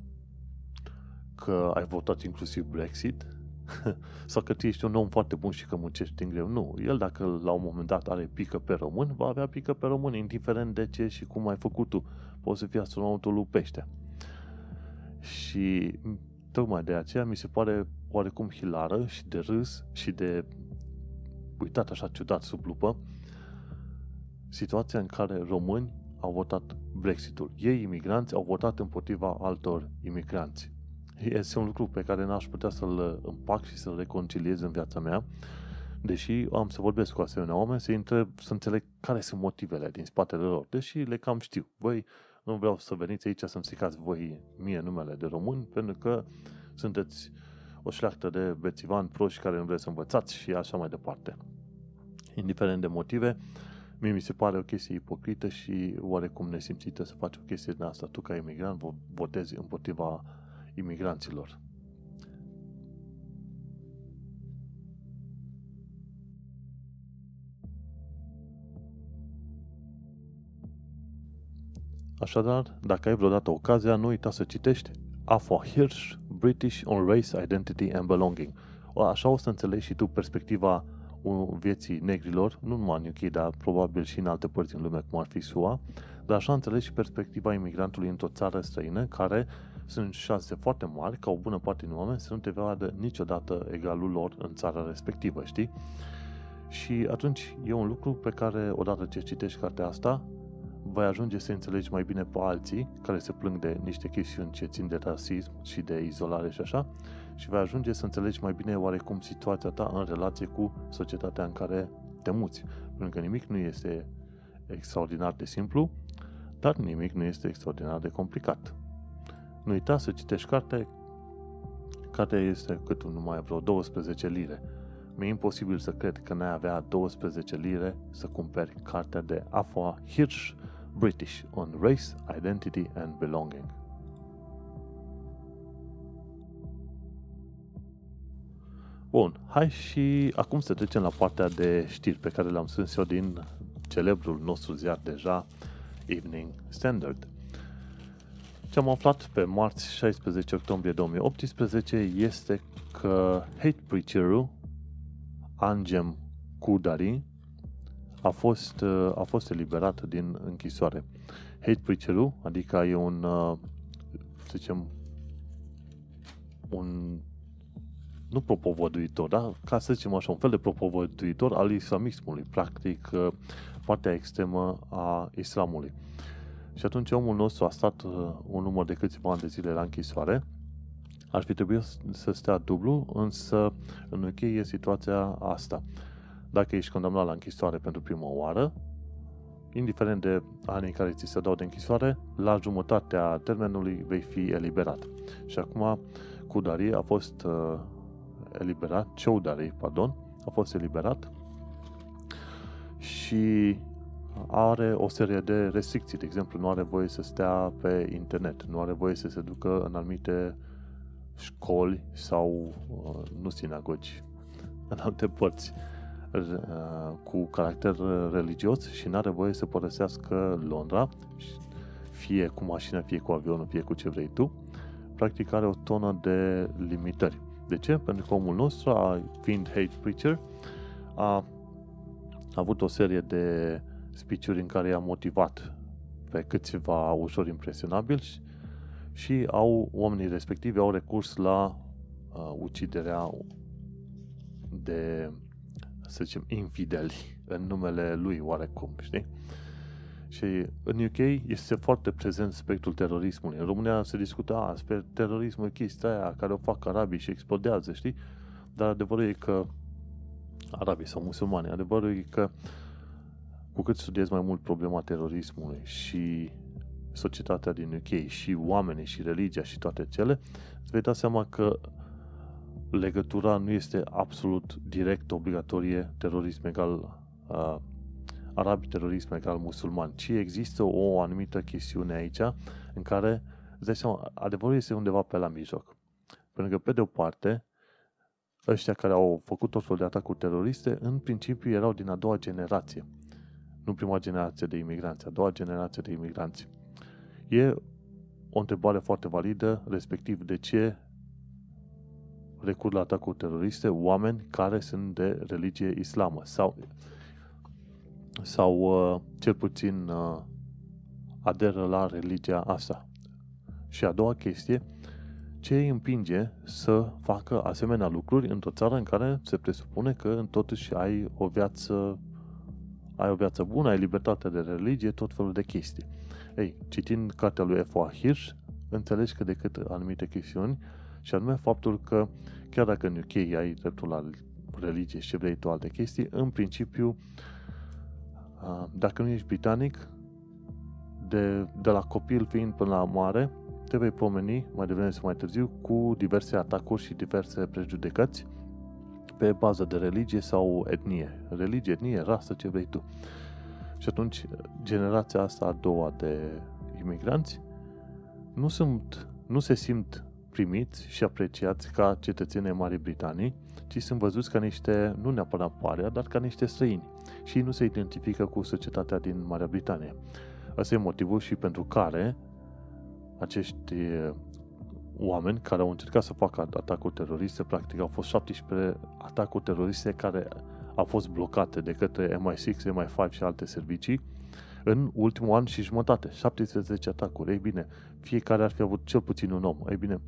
că ai votat inclusiv Brexit sau că tu ești un om foarte bun și că muncești în greu. Nu. El dacă la un moment dat are pică pe român, va avea pică pe român, indiferent de ce și cum ai făcut tu. Poți să fii astronautul lui pește. Și tocmai de aceea mi se pare oarecum hilară și de râs și de uitat așa ciudat sub lupă situația în care români au votat Brexitul. Ei, imigranți, au votat împotriva altor imigranți. Este un lucru pe care n-aș putea să-l împac și să-l reconciliez în viața mea, deși am să vorbesc cu asemenea oameni, să întreb, să înțeleg care sunt motivele din spatele lor, deși le cam știu. Voi nu vreau să veniți aici să-mi stricați voi mie numele de român, pentru că sunteți o șleachtă de bețivani proști care nu vreți să învățați și așa mai departe. Indiferent de motive, Mie mi se pare o chestie ipocrită și oarecum nesimțită să faci o chestie din asta. Tu, ca imigrant, votezi împotriva imigranților. Așadar, dacă ai vreodată ocazia, nu uita să citești Afua Hirsch, British on Race, Identity and Belonging. Așa o să înțelegi și tu perspectiva vieții negrilor, nu numai în UK, dar probabil și în alte părți în lume, cum ar fi SUA, dar așa înțelegi și perspectiva imigrantului într-o țară străină, care sunt șanse foarte mari ca o bună parte din oameni să nu te vadă niciodată egalul lor în țara respectivă, știi? Și atunci e un lucru pe care, odată ce citești cartea asta, vei ajunge să înțelegi mai bine pe alții care se plâng de niște chestiuni ce țin de rasism și de izolare și așa și vei ajunge să înțelegi mai bine oarecum situația ta în relație cu societatea în care te muți. Pentru că nimic nu este extraordinar de simplu, dar nimic nu este extraordinar de complicat. Nu uita să citești carte. Cartea este cât numai vreo 12 lire. Mi-e imposibil să cred că n-ai avea 12 lire să cumperi cartea de Afua Hirsch British on Race, Identity and Belonging. Bun, hai și acum să trecem la partea de știri pe care le-am strâns eu din celebrul nostru ziar deja, Evening Standard. Ce am aflat pe marți 16 octombrie 2018 este că hate preacherul Angem Kudari a fost, a fost eliberat din închisoare. Hate preacherul, adică e un, să zicem, un nu propovăduitor, da? ca să zicem așa, un fel de propovăduitor al islamismului, practic uh, partea extremă a islamului. Și atunci omul nostru a stat uh, un număr de câțiva ani de zile la închisoare, ar fi trebuit să stea dublu, însă în UK e situația asta. Dacă ești condamnat la închisoare pentru prima oară, indiferent de anii care ți se dau de închisoare, la jumătatea termenului vei fi eliberat. Și acum Kudari a fost uh, eliberat, Choudary, pardon, a fost eliberat și are o serie de restricții. De exemplu, nu are voie să stea pe internet, nu are voie să se ducă în anumite școli sau, uh, nu sinagogi, în alte părți uh, cu caracter religios și nu are voie să părăsească Londra, fie cu mașina, fie cu avionul, fie cu ce vrei tu. Practic are o tonă de limitări. De ce? Pentru că omul nostru, fiind hate preacher, a avut o serie de speech în care i-a motivat pe câțiva ușor impresionabili și au, oamenii respectivi au recurs la uh, uciderea de, să zicem, infideli în numele lui oarecum, știi? Și în UK este foarte prezent spectrul terorismului. În România se discută, a, terorismul e chestia aia care o fac arabii și explodează, știi? Dar adevărul e că arabii sau musulmani, adevărul e că cu cât studiezi mai mult problema terorismului și societatea din UK și oamenii și religia și toate cele, îți vei da seama că legătura nu este absolut direct obligatorie terorism egal uh, arabi, terorism egal musulman, ci există o anumită chestiune aici în care, îți dai seama, adevărul este undeva pe la mijloc. Pentru că, pe de o parte, ăștia care au făcut tot felul de atacuri teroriste, în principiu erau din a doua generație. Nu prima generație de imigranți, a doua generație de imigranți. E o întrebare foarte validă, respectiv de ce recur la atacuri teroriste oameni care sunt de religie islamă sau, sau uh, cel puțin uh, aderă la religia asta. Și a doua chestie, ce îi împinge să facă asemenea lucruri într-o țară în care se presupune că totuși ai o viață ai o viață bună, ai libertate de religie, tot felul de chestii. Ei, citind cartea lui F.O.A. Hirsch, înțelegi că decât anumite chestiuni, și anume faptul că chiar dacă în UK ai dreptul la religie și ce vrei tu alte chestii, în principiu, dacă nu ești britanic, de, de la copil fiind până la mare, te vei pomeni mai devreme sau mai târziu cu diverse atacuri și diverse prejudecăți pe bază de religie sau etnie. Religie, etnie, rasă, ce vrei tu. Și atunci, generația asta a doua de imigranți nu, sunt, nu se simt primiți și apreciați ca cetățenii Marii Britanii, ci sunt văzuți ca niște, nu neapărat paria, dar ca niște străini și nu se identifică cu societatea din Marea Britanie. Asta e motivul și pentru care acești oameni care au încercat să facă atacuri teroriste, practic au fost 17 atacuri teroriste care au fost blocate de către MI6, MI5 și alte servicii în ultimul an și jumătate. 17 atacuri. Ei bine, fiecare ar fi avut cel puțin un om. Ei bine,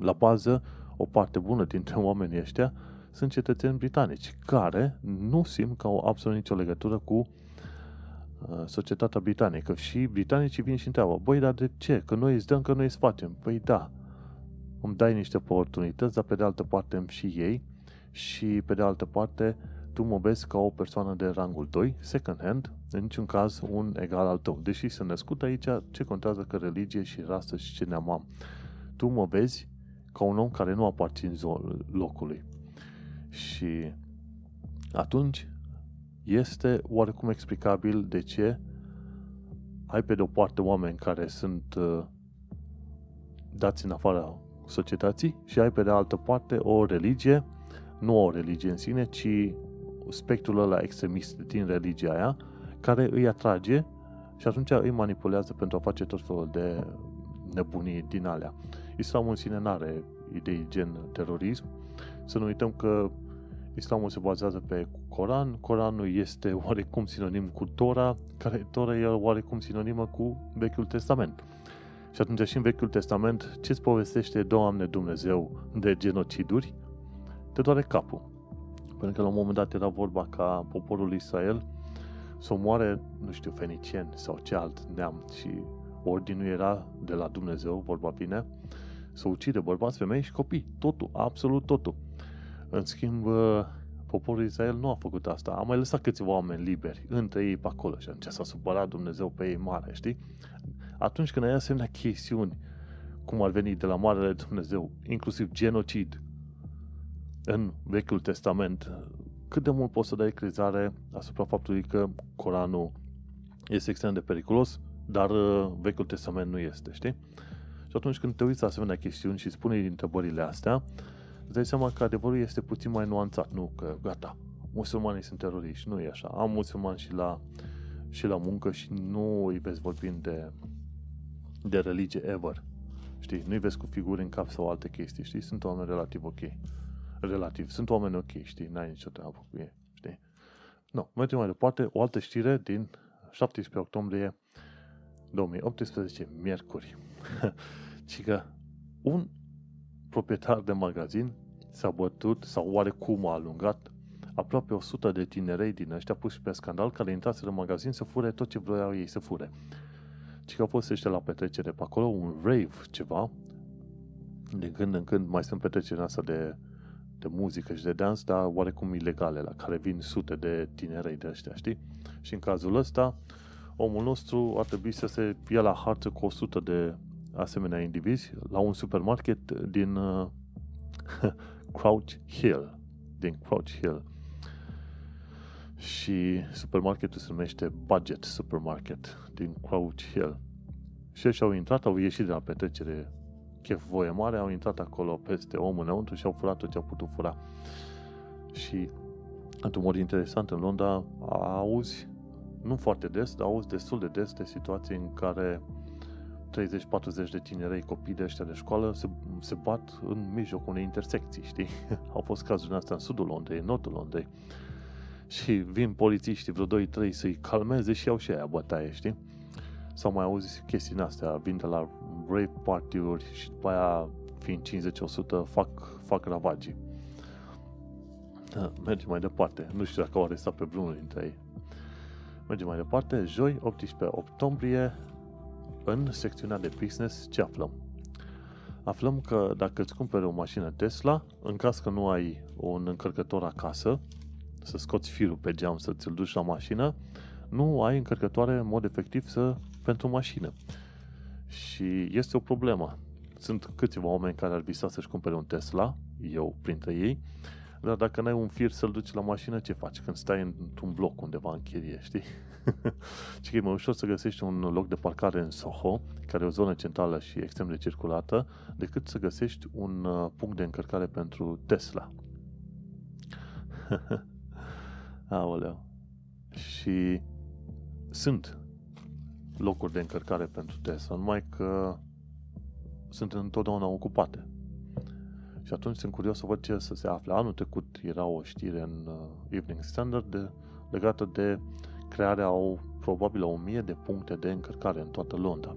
la bază, o parte bună dintre oamenii ăștia sunt cetățeni britanici care nu simt că au absolut nicio legătură cu uh, societatea britanică și britanicii vin și întreabă, băi, dar de ce? Că noi îți dăm, că noi îți facem. Păi da, îmi dai niște oportunități, dar pe de altă parte îmi și ei și pe de altă parte tu mă vezi ca o persoană de rangul 2, second hand, în niciun caz un egal al tău. Deși sunt născut aici, ce contează că religie și rasă și ce neam am? Tu mă vezi ca un om care nu aparține locului. Și atunci este oarecum explicabil de ce ai pe de o parte oameni care sunt uh, dați în afara societății și ai pe de altă parte o religie, nu o religie în sine, ci spectrul ăla extremist din religia aia, care îi atrage și atunci îi manipulează pentru a face tot felul de nebunii din alea. Islamul în sine nu are idei gen terorism. Să nu uităm că Islamul se bazează pe Coran, Coranul este oarecum sinonim cu Tora, care Tora e oarecum sinonimă cu Vechiul Testament. Și atunci și în Vechiul Testament, ce îți povestește Doamne Dumnezeu de genociduri? Te doare capul. Pentru că la un moment dat era vorba ca poporul Israel să omoare, nu știu, fenicieni sau ce alt neam și ordinul era de la Dumnezeu, vorba bine, să ucide bărbați, femei și copii. Totul, absolut totul. În schimb, uh, poporul Israel nu a făcut asta. A mai lăsat câțiva oameni liberi între ei pe acolo și atunci s-a supărat Dumnezeu pe ei mare, știi? Atunci când ai asemenea chestiuni, cum ar veni de la Marele Dumnezeu, inclusiv genocid, în Vechiul Testament, cât de mult poți să dai crezare asupra faptului că Coranul este extrem de periculos, dar uh, Vechiul Testament nu este, știi? Și atunci când te uiți la asemenea chestiuni și spune întrebările astea, îți dai seama că adevărul este puțin mai nuanțat. Nu că, gata, musulmanii sunt teroriști. Nu e așa. Am musulmani și la, și la muncă și nu îi vezi vorbind de, de religie ever. Știi? Nu-i vezi cu figuri în cap sau alte chestii, știi? Sunt oameni relativ ok. Relativ. Sunt oameni ok, știi? N-ai nicio treabă cu ei, știi? Nu. Mergem mai departe. O altă știre din 17 octombrie 2018, miercuri. ci că un proprietar de magazin s-a bătut sau oarecum a alungat aproape 100 de tinerei din ăștia puși pe scandal care intraseră în magazin să fure tot ce vroiau ei să fure. Și că au fost ăștia la petrecere pe acolo, un rave ceva, de când în când mai sunt petrecerea asta de, de muzică și de dans, dar oarecum ilegale, la care vin sute de tinerei de ăștia, știi? Și în cazul ăsta, omul nostru ar trebui să se ia la harță cu 100 de asemenea indivizi la un supermarket din uh, Crouch Hill. Din Crouch Hill. Și supermarketul se numește Budget Supermarket din Crouch Hill. Și și au intrat, au ieșit de la petrecere chef voie mare, au intrat acolo peste omul înăuntru și au furat tot ce au putut fura. Și într-un mod interesant în Londra auzi, nu foarte des, dar auzi destul de des de situații în care 30-40 de tinerei copii de ăștia de școală se, se bat în mijlocul unei intersecții, știi? Au fost cazuri astea în sudul Londrei, în nordul Londrei. Și vin polițiștii vreo 2-3 să-i calmeze și iau și aia bătaie, știi? Sau mai auzi chestiile astea, vin de la rape party-uri și după aia, fiind 50-100, fac, fac ravagii. Da, mergem mai departe. Nu știu dacă au arestat pe vreunul dintre ei. Mergem mai departe. Joi, 18 octombrie, în secțiunea de business, ce aflăm? Aflăm că dacă îți cumperi o mașină Tesla, în caz că nu ai un încărcător acasă, să scoți firul pe geam să ți-l duci la mașină, nu ai încărcătoare în mod efectiv să, pentru mașină. Și este o problemă. Sunt câțiva oameni care ar visa să-și cumpere un Tesla, eu printre ei, dar dacă n-ai un fir să-l duci la mașină, ce faci când stai într-un bloc undeva în chirie, știi? și că e mai ușor să găsești un loc de parcare în Soho, care e o zonă centrală și extrem de circulată, decât să găsești un uh, punct de încărcare pentru Tesla. Aoleu. Și sunt locuri de încărcare pentru Tesla, numai că sunt întotdeauna ocupate. Și atunci sunt curios să văd ce să se afle. Anul trecut era o știre în uh, Evening Standard de, legată de crearea o, probabil o mie de puncte de încărcare în toată Londra.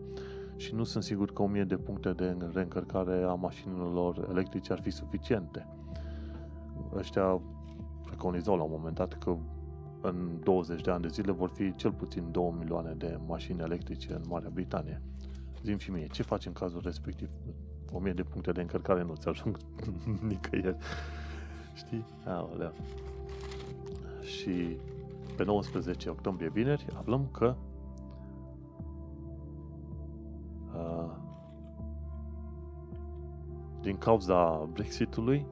Și nu sunt sigur că o mie de puncte de reîncărcare a mașinilor electrice ar fi suficiente. Ăștia preconizau la un moment dat că în 20 de ani de zile vor fi cel puțin 2 milioane de mașini electrice în Marea Britanie. Zim și mie, ce faci în cazul respectiv? 1000 de puncte de încărcare nu ți ajung nicăieri. Știi? Aolea. Și pe 19 octombrie, vineri, aflăm că uh, din cauza Brexitului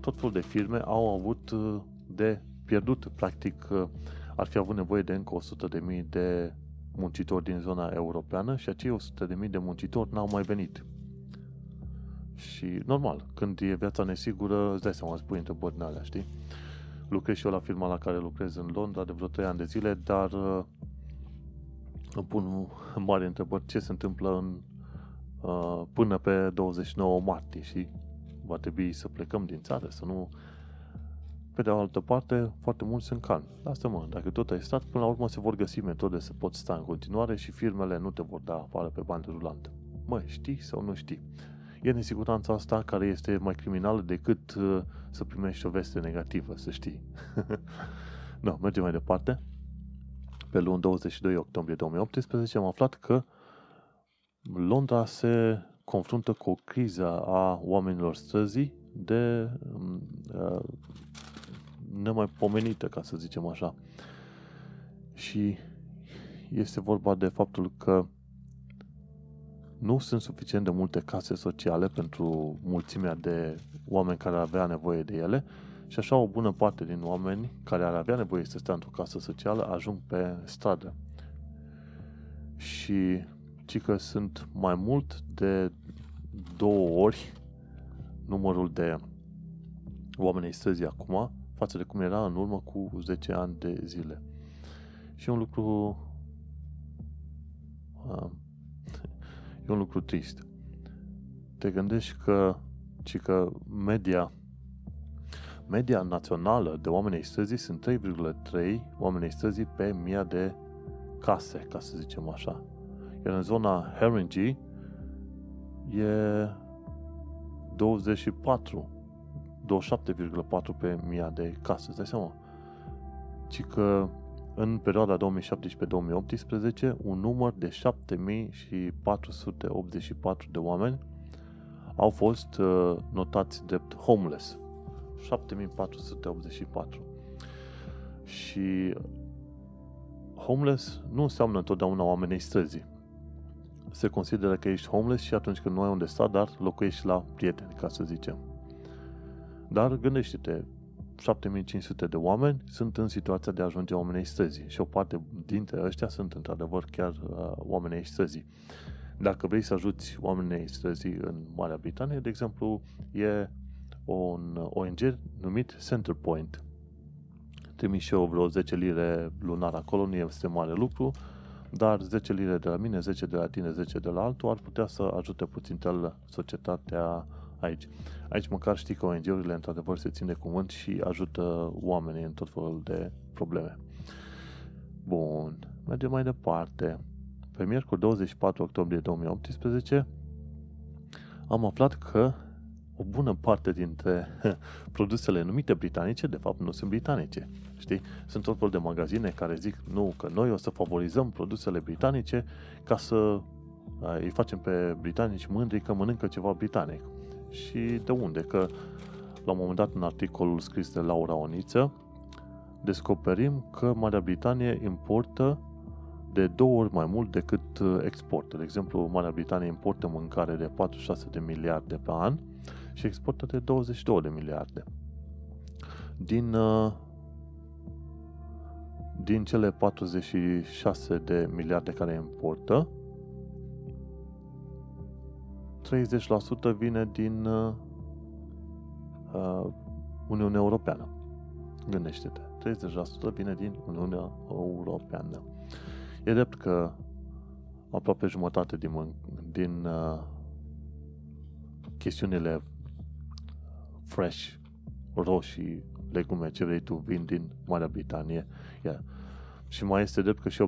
tot felul de firme au avut uh, de pierdut, practic uh, ar fi avut nevoie de încă 100.000 de muncitori din zona europeană și acei 100.000 de muncitori n-au mai venit. Și normal, când e viața nesigură, îți dai seama, îți pui întrebări alea, știi? Lucrez și eu la firma la care lucrez în Londra de vreo 3 ani de zile, dar uh, îmi pun mari întrebări ce se întâmplă în, uh, până pe 29 martie și va trebui să plecăm din țară, să nu pe de altă parte, foarte mulți sunt calmi. Lasă mă, dacă tot ai stat, până la urmă se vor găsi metode să poți sta în continuare și firmele nu te vor da afară pe bandă rulantă. Mă, știi sau nu știi? E nesiguranța asta care este mai criminală decât uh, să primești o veste negativă, să știi. no, mergem mai departe. Pe luni 22 octombrie 2018 am aflat că Londra se confruntă cu o criză a oamenilor străzii de uh, nemaipomenită, ca să zicem așa. Și este vorba de faptul că nu sunt suficient de multe case sociale pentru mulțimea de oameni care avea nevoie de ele și așa o bună parte din oameni care ar avea nevoie să stea într-o casă socială ajung pe stradă. Și ci că sunt mai mult de două ori numărul de oameni străzi acum față de cum era în urmă cu 10 ani de zile. Și e un lucru uh, e un lucru trist. Te gândești că, ci că media media națională de oameni străzi sunt 3,3 oameni străzi pe mii de case, ca să zicem așa. Iar în zona Haringey e 24, 27,4 pe mii de case, îți dai seama? Ci că în perioada 2017-2018 un număr de 7484 de oameni au fost uh, notați drept homeless. 7484. Și homeless nu înseamnă întotdeauna oamenii străzi. Se consideră că ești homeless și atunci când nu ai unde sta, dar locuiești la prieteni, ca să zicem. Dar gândește-te, 7500 de oameni sunt în situația de a ajunge oamenii străzi și o parte dintre ăștia sunt într-adevăr chiar uh, oamenii străzi. Dacă vrei să ajuți oamenii străzi în Marea Britanie, de exemplu, e un ONG numit Centerpoint. Trimiți și eu vreo 10 lire lunar acolo, nu este mare lucru, dar 10 lire de la mine, 10 de la tine, 10 de la altul ar putea să ajute puțin societatea aici. Aici măcar știi că ONG-urile într-adevăr se țin de cuvânt și ajută oamenii în tot felul de probleme. Bun, mergem mai departe. Pe miercuri 24 octombrie 2018 am aflat că o bună parte dintre produsele numite britanice, de fapt, nu sunt britanice. Știi? Sunt tot fel de magazine care zic, nu, că noi o să favorizăm produsele britanice ca să îi facem pe britanici mândri că mănâncă ceva britanic. Și de unde? Că la un moment dat în articolul scris de Laura Oniță descoperim că Marea Britanie importă de două ori mai mult decât uh, exportă. De exemplu, Marea Britanie importă mâncare de 46 de miliarde pe an și exportă de 22 de miliarde. Din, uh, din cele 46 de miliarde care importă, 30% vine din uh, uh, Uniunea Europeană. Gândește-te. 30% vine din Uniunea Europeană. E drept că aproape jumătate din, din uh, chestiunile fresh, roșii, legume, ce vrei tu, vin din Marea Britanie. Yeah. Și mai este drept că și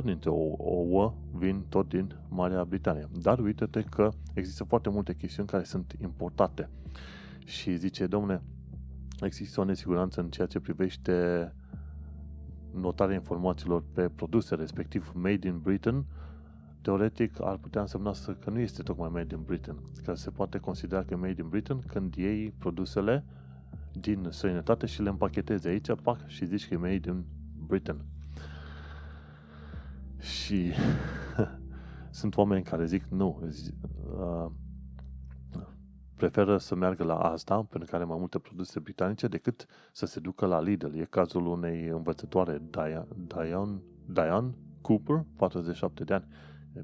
80% dintre ouă vin tot din Marea Britanie. Dar uite-te că există foarte multe chestiuni care sunt importate. Și zice, domne, există o nesiguranță în ceea ce privește notarea informațiilor pe produse, respectiv Made in Britain, teoretic ar putea însemna să, că nu este tocmai Made in Britain. Că se poate considera că Made in Britain când iei produsele din străinătate și le împachetezi aici, pac, și zici că e Made in Britain. Și sunt oameni care zic nu, zi, uh, preferă să meargă la asta, pentru că are mai multe produse britanice, decât să se ducă la Lidl. E cazul unei învățătoare, Diane, Diane, Diane Cooper, 47 de ani.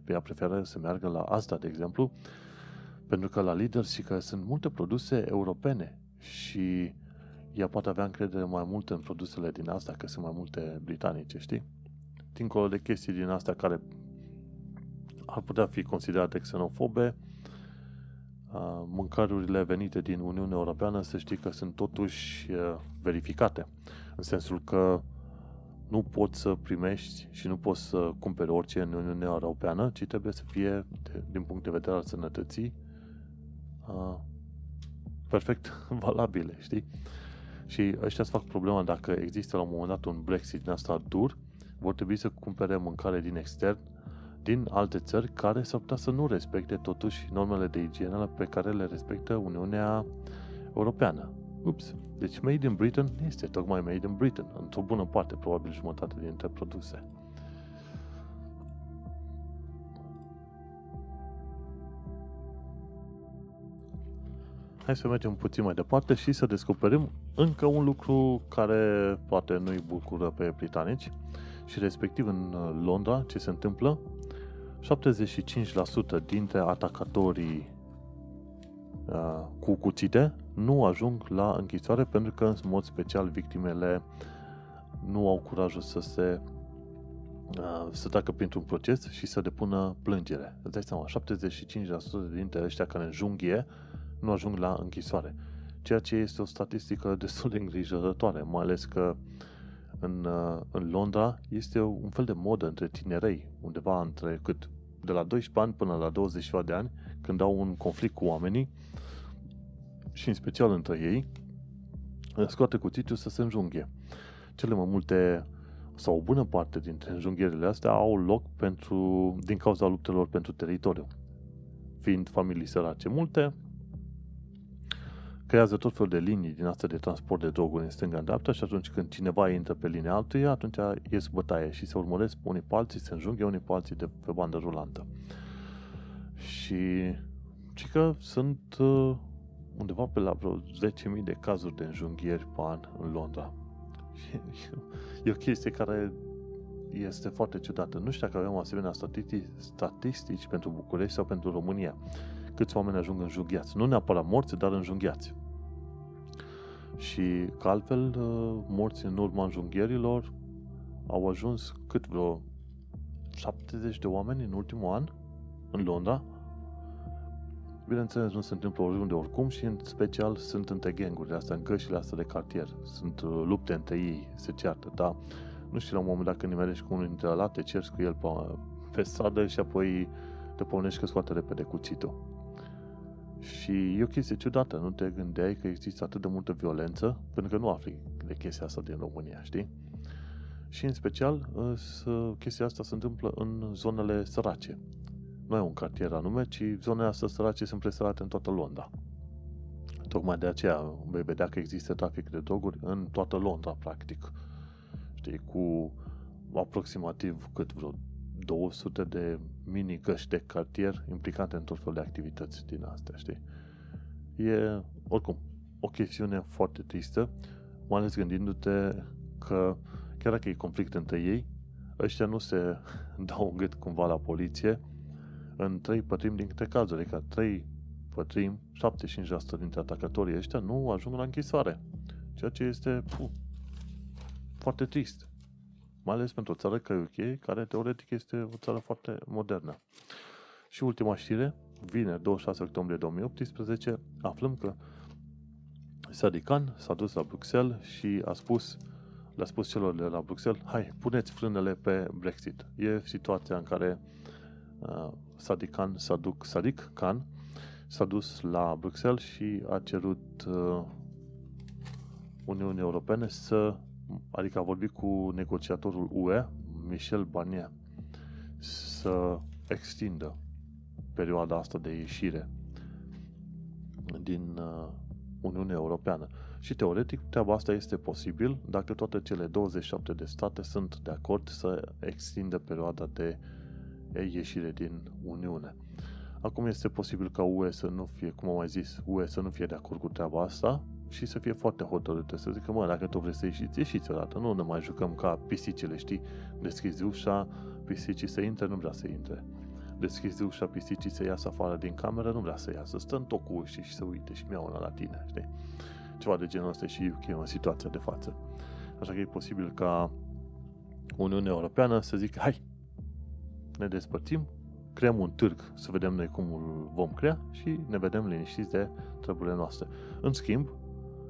Ea preferă să meargă la asta, de exemplu, pentru că la Lidl și că sunt multe produse europene și ea poate avea încredere mai mult în produsele din asta, că sunt mai multe britanice, știi? Dincolo de chestii din astea care ar putea fi considerate xenofobe, mâncărurile venite din Uniunea Europeană să știi că sunt totuși verificate. În sensul că nu poți să primești și nu poți să cumperi orice în Uniunea Europeană, ci trebuie să fie, de, din punct de vedere al sănătății, perfect valabile, știi? Și ăștia îți fac problema dacă există la un moment dat un Brexit din asta dur, vor trebui să cumpere mâncare din extern din alte țări care s-ar putea să nu respecte totuși normele de igienă pe care le respectă Uniunea Europeană. Ups. Deci Made in Britain este tocmai Made in Britain, într-o bună parte, probabil jumătate dintre produse. Hai să mergem puțin mai departe și să descoperim încă un lucru care poate nu-i bucură pe britanici și respectiv în Londra ce se întâmplă 75% dintre atacatorii uh, cu cuțite nu ajung la închisoare pentru că, în mod special, victimele nu au curajul să se uh, să treacă printr-un proces și să depună plângere. Îți dai seama, 75% dintre ăștia care înjunghie nu ajung la închisoare. Ceea ce este o statistică destul de îngrijorătoare, mai ales că în, uh, în Londra este un fel de modă între tinerei, undeva între cât de la 12 ani până la 20 de ani, când au un conflict cu oamenii și în special între ei, scoate cuțitul să se înjunghe. Cele mai multe sau o bună parte dintre înjunghierile astea au loc pentru, din cauza luptelor pentru teritoriu. Fiind familii sărace multe, creează tot felul de linii din astea de transport de droguri în stânga în dreapta și atunci când cineva intră pe linia altuia, atunci ies bătaie și se urmăresc unii pe alții, se înjunghe unii pe alții de pe bandă rulantă. Și ci că sunt uh, undeva pe la vreo 10.000 de cazuri de înjunghieri pe an în Londra. Și e o chestie care este foarte ciudată. Nu știu dacă avem asemenea statistici, statistici pentru București sau pentru România câți oameni ajung înjunghiați. Nu neapărat morți, dar înjunghiați. Și că altfel, uh, morți în urma înjunghierilor au ajuns cât vreo 70 de oameni în ultimul an în Londra. Bineînțeles, nu se întâmplă oriunde oricum și în special sunt între gangurile astea, în gășile astea de cartier. Sunt uh, lupte între ei, se ceartă, dar nu știu la un moment dat când nimerești cu unul dintre ăla, te cerți cu el pe, pe stradă și apoi te pornești că scoate repede cuțitul. Și e o chestie ciudată, nu te gândeai că există atât de multă violență, pentru că nu afli de chestia asta din România, știi? Și în special, chestia asta se întâmplă în zonele sărace. Nu e un cartier anume, ci zonele astea sărace sunt presărate în toată Londra. Tocmai de aceea vei vedea că există trafic de droguri în toată Londra, practic. Știi, cu aproximativ cât vreo 200 de mini căști de cartier implicate în tot felul de activități din astea, știi? E, oricum, o chestiune foarte tristă, mai ales gândindu-te că chiar dacă e conflict între ei, ăștia nu se dau un gât cumva la poliție în trei pătrimi din câte cazuri, adică trei pătrimi, 75% dintre atacatorii ăștia nu ajung la închisoare. Ceea ce este puh, foarte trist mai ales pentru o țară ca UK, care teoretic este o țară foarte modernă. Și ultima știre, vineri 26 octombrie 2018, aflăm că Sadikan s-a dus la Bruxelles și a spus, le-a spus celor de la Bruxelles, hai, puneți frânele pe Brexit. E situația în care uh, Sadikan, Saduc, Sadik Khan s-a dus la Bruxelles și a cerut uh, Uniunii Europene să adică a vorbit cu negociatorul UE, Michel Barnier, să extindă perioada asta de ieșire din uh, Uniunea Europeană. Și teoretic treaba asta este posibil dacă toate cele 27 de state sunt de acord să extindă perioada de ieșire din Uniune. Acum este posibil ca UE să nu fie, cum am mai zis, UE să nu fie de acord cu treaba asta, și să fie foarte hotărâtă, să zică, mă, dacă tu vrei să ieșiți, ieșiți odată, nu ne mai jucăm ca pisicile, știi? Deschizi ușa, pisicii să intre, nu vrea să intre. Deschizi ușa, pisicii să iasă afară din cameră, nu vrea să iasă, stă în tot cu ușii și să uite și mi-au una la tine, știi? Ceva de genul ăsta și UK în situația de față. Așa că e posibil ca Uniunea Europeană să zică, hai, ne despărțim, creăm un târg să vedem noi cum îl vom crea și ne vedem liniștiți de treburile noastre. În schimb,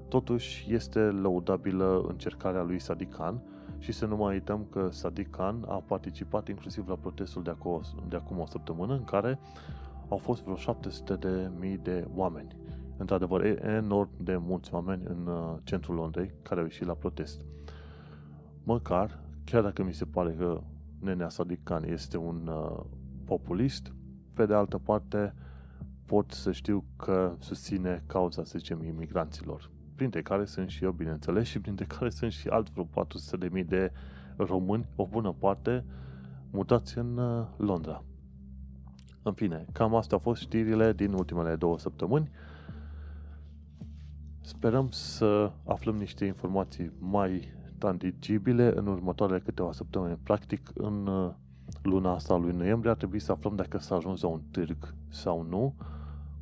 Totuși, este lăudabilă încercarea lui Sadiq Khan și să nu mai uităm că Sadiq Khan a participat inclusiv la protestul de acum, de acum o săptămână în care au fost vreo 700 de mii de oameni. Într-adevăr, e enorm de mulți oameni în uh, centrul Londrei care au ieșit la protest. Măcar, chiar dacă mi se pare că nenea Sadiq Khan este un uh, populist, pe de altă parte pot să știu că susține cauza, să zicem, imigranților, printre care sunt și eu, bineînțeles, și printre care sunt și alt vreo 400.000 de români, o bună parte, mutați în uh, Londra. În fine, cam astea au fost știrile din ultimele două săptămâni. Sperăm să aflăm niște informații mai tangibile în următoarele câteva săptămâni. Practic, în uh, luna asta lui noiembrie ar trebui să aflăm dacă s-a ajuns la un târg sau nu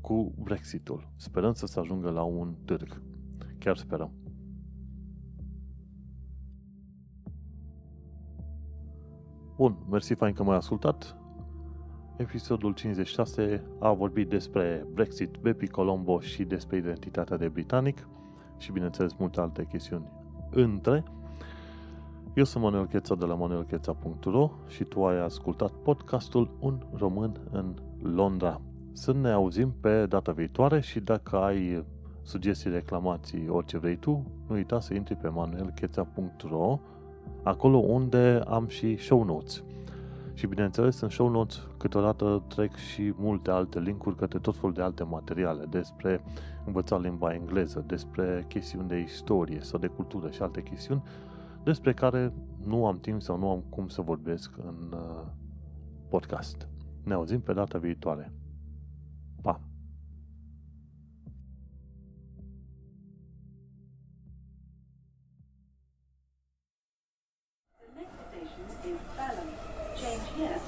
cu Brexitul. Sperăm să se ajungă la un târg. Chiar sperăm. Bun, mersi fain că m-ai ascultat. Episodul 56 a vorbit despre Brexit, Bepi Colombo și despre identitatea de britanic și, bineînțeles, multe alte chestiuni între. Eu sunt Manuel Cheța de la manuelcheța.ro și tu ai ascultat podcastul Un român în Londra. Să ne auzim pe data viitoare și dacă ai sugestii, reclamații, orice vrei tu, nu uita să intri pe manuelcheța.ro acolo unde am și show notes. Și bineînțeles, în show notes câteodată trec și multe alte linkuri către tot felul de alte materiale despre învățat limba engleză, despre chestiuni de istorie sau de cultură și alte chestiuni despre care nu am timp sau nu am cum să vorbesc în uh, podcast. Ne auzim pe data viitoare.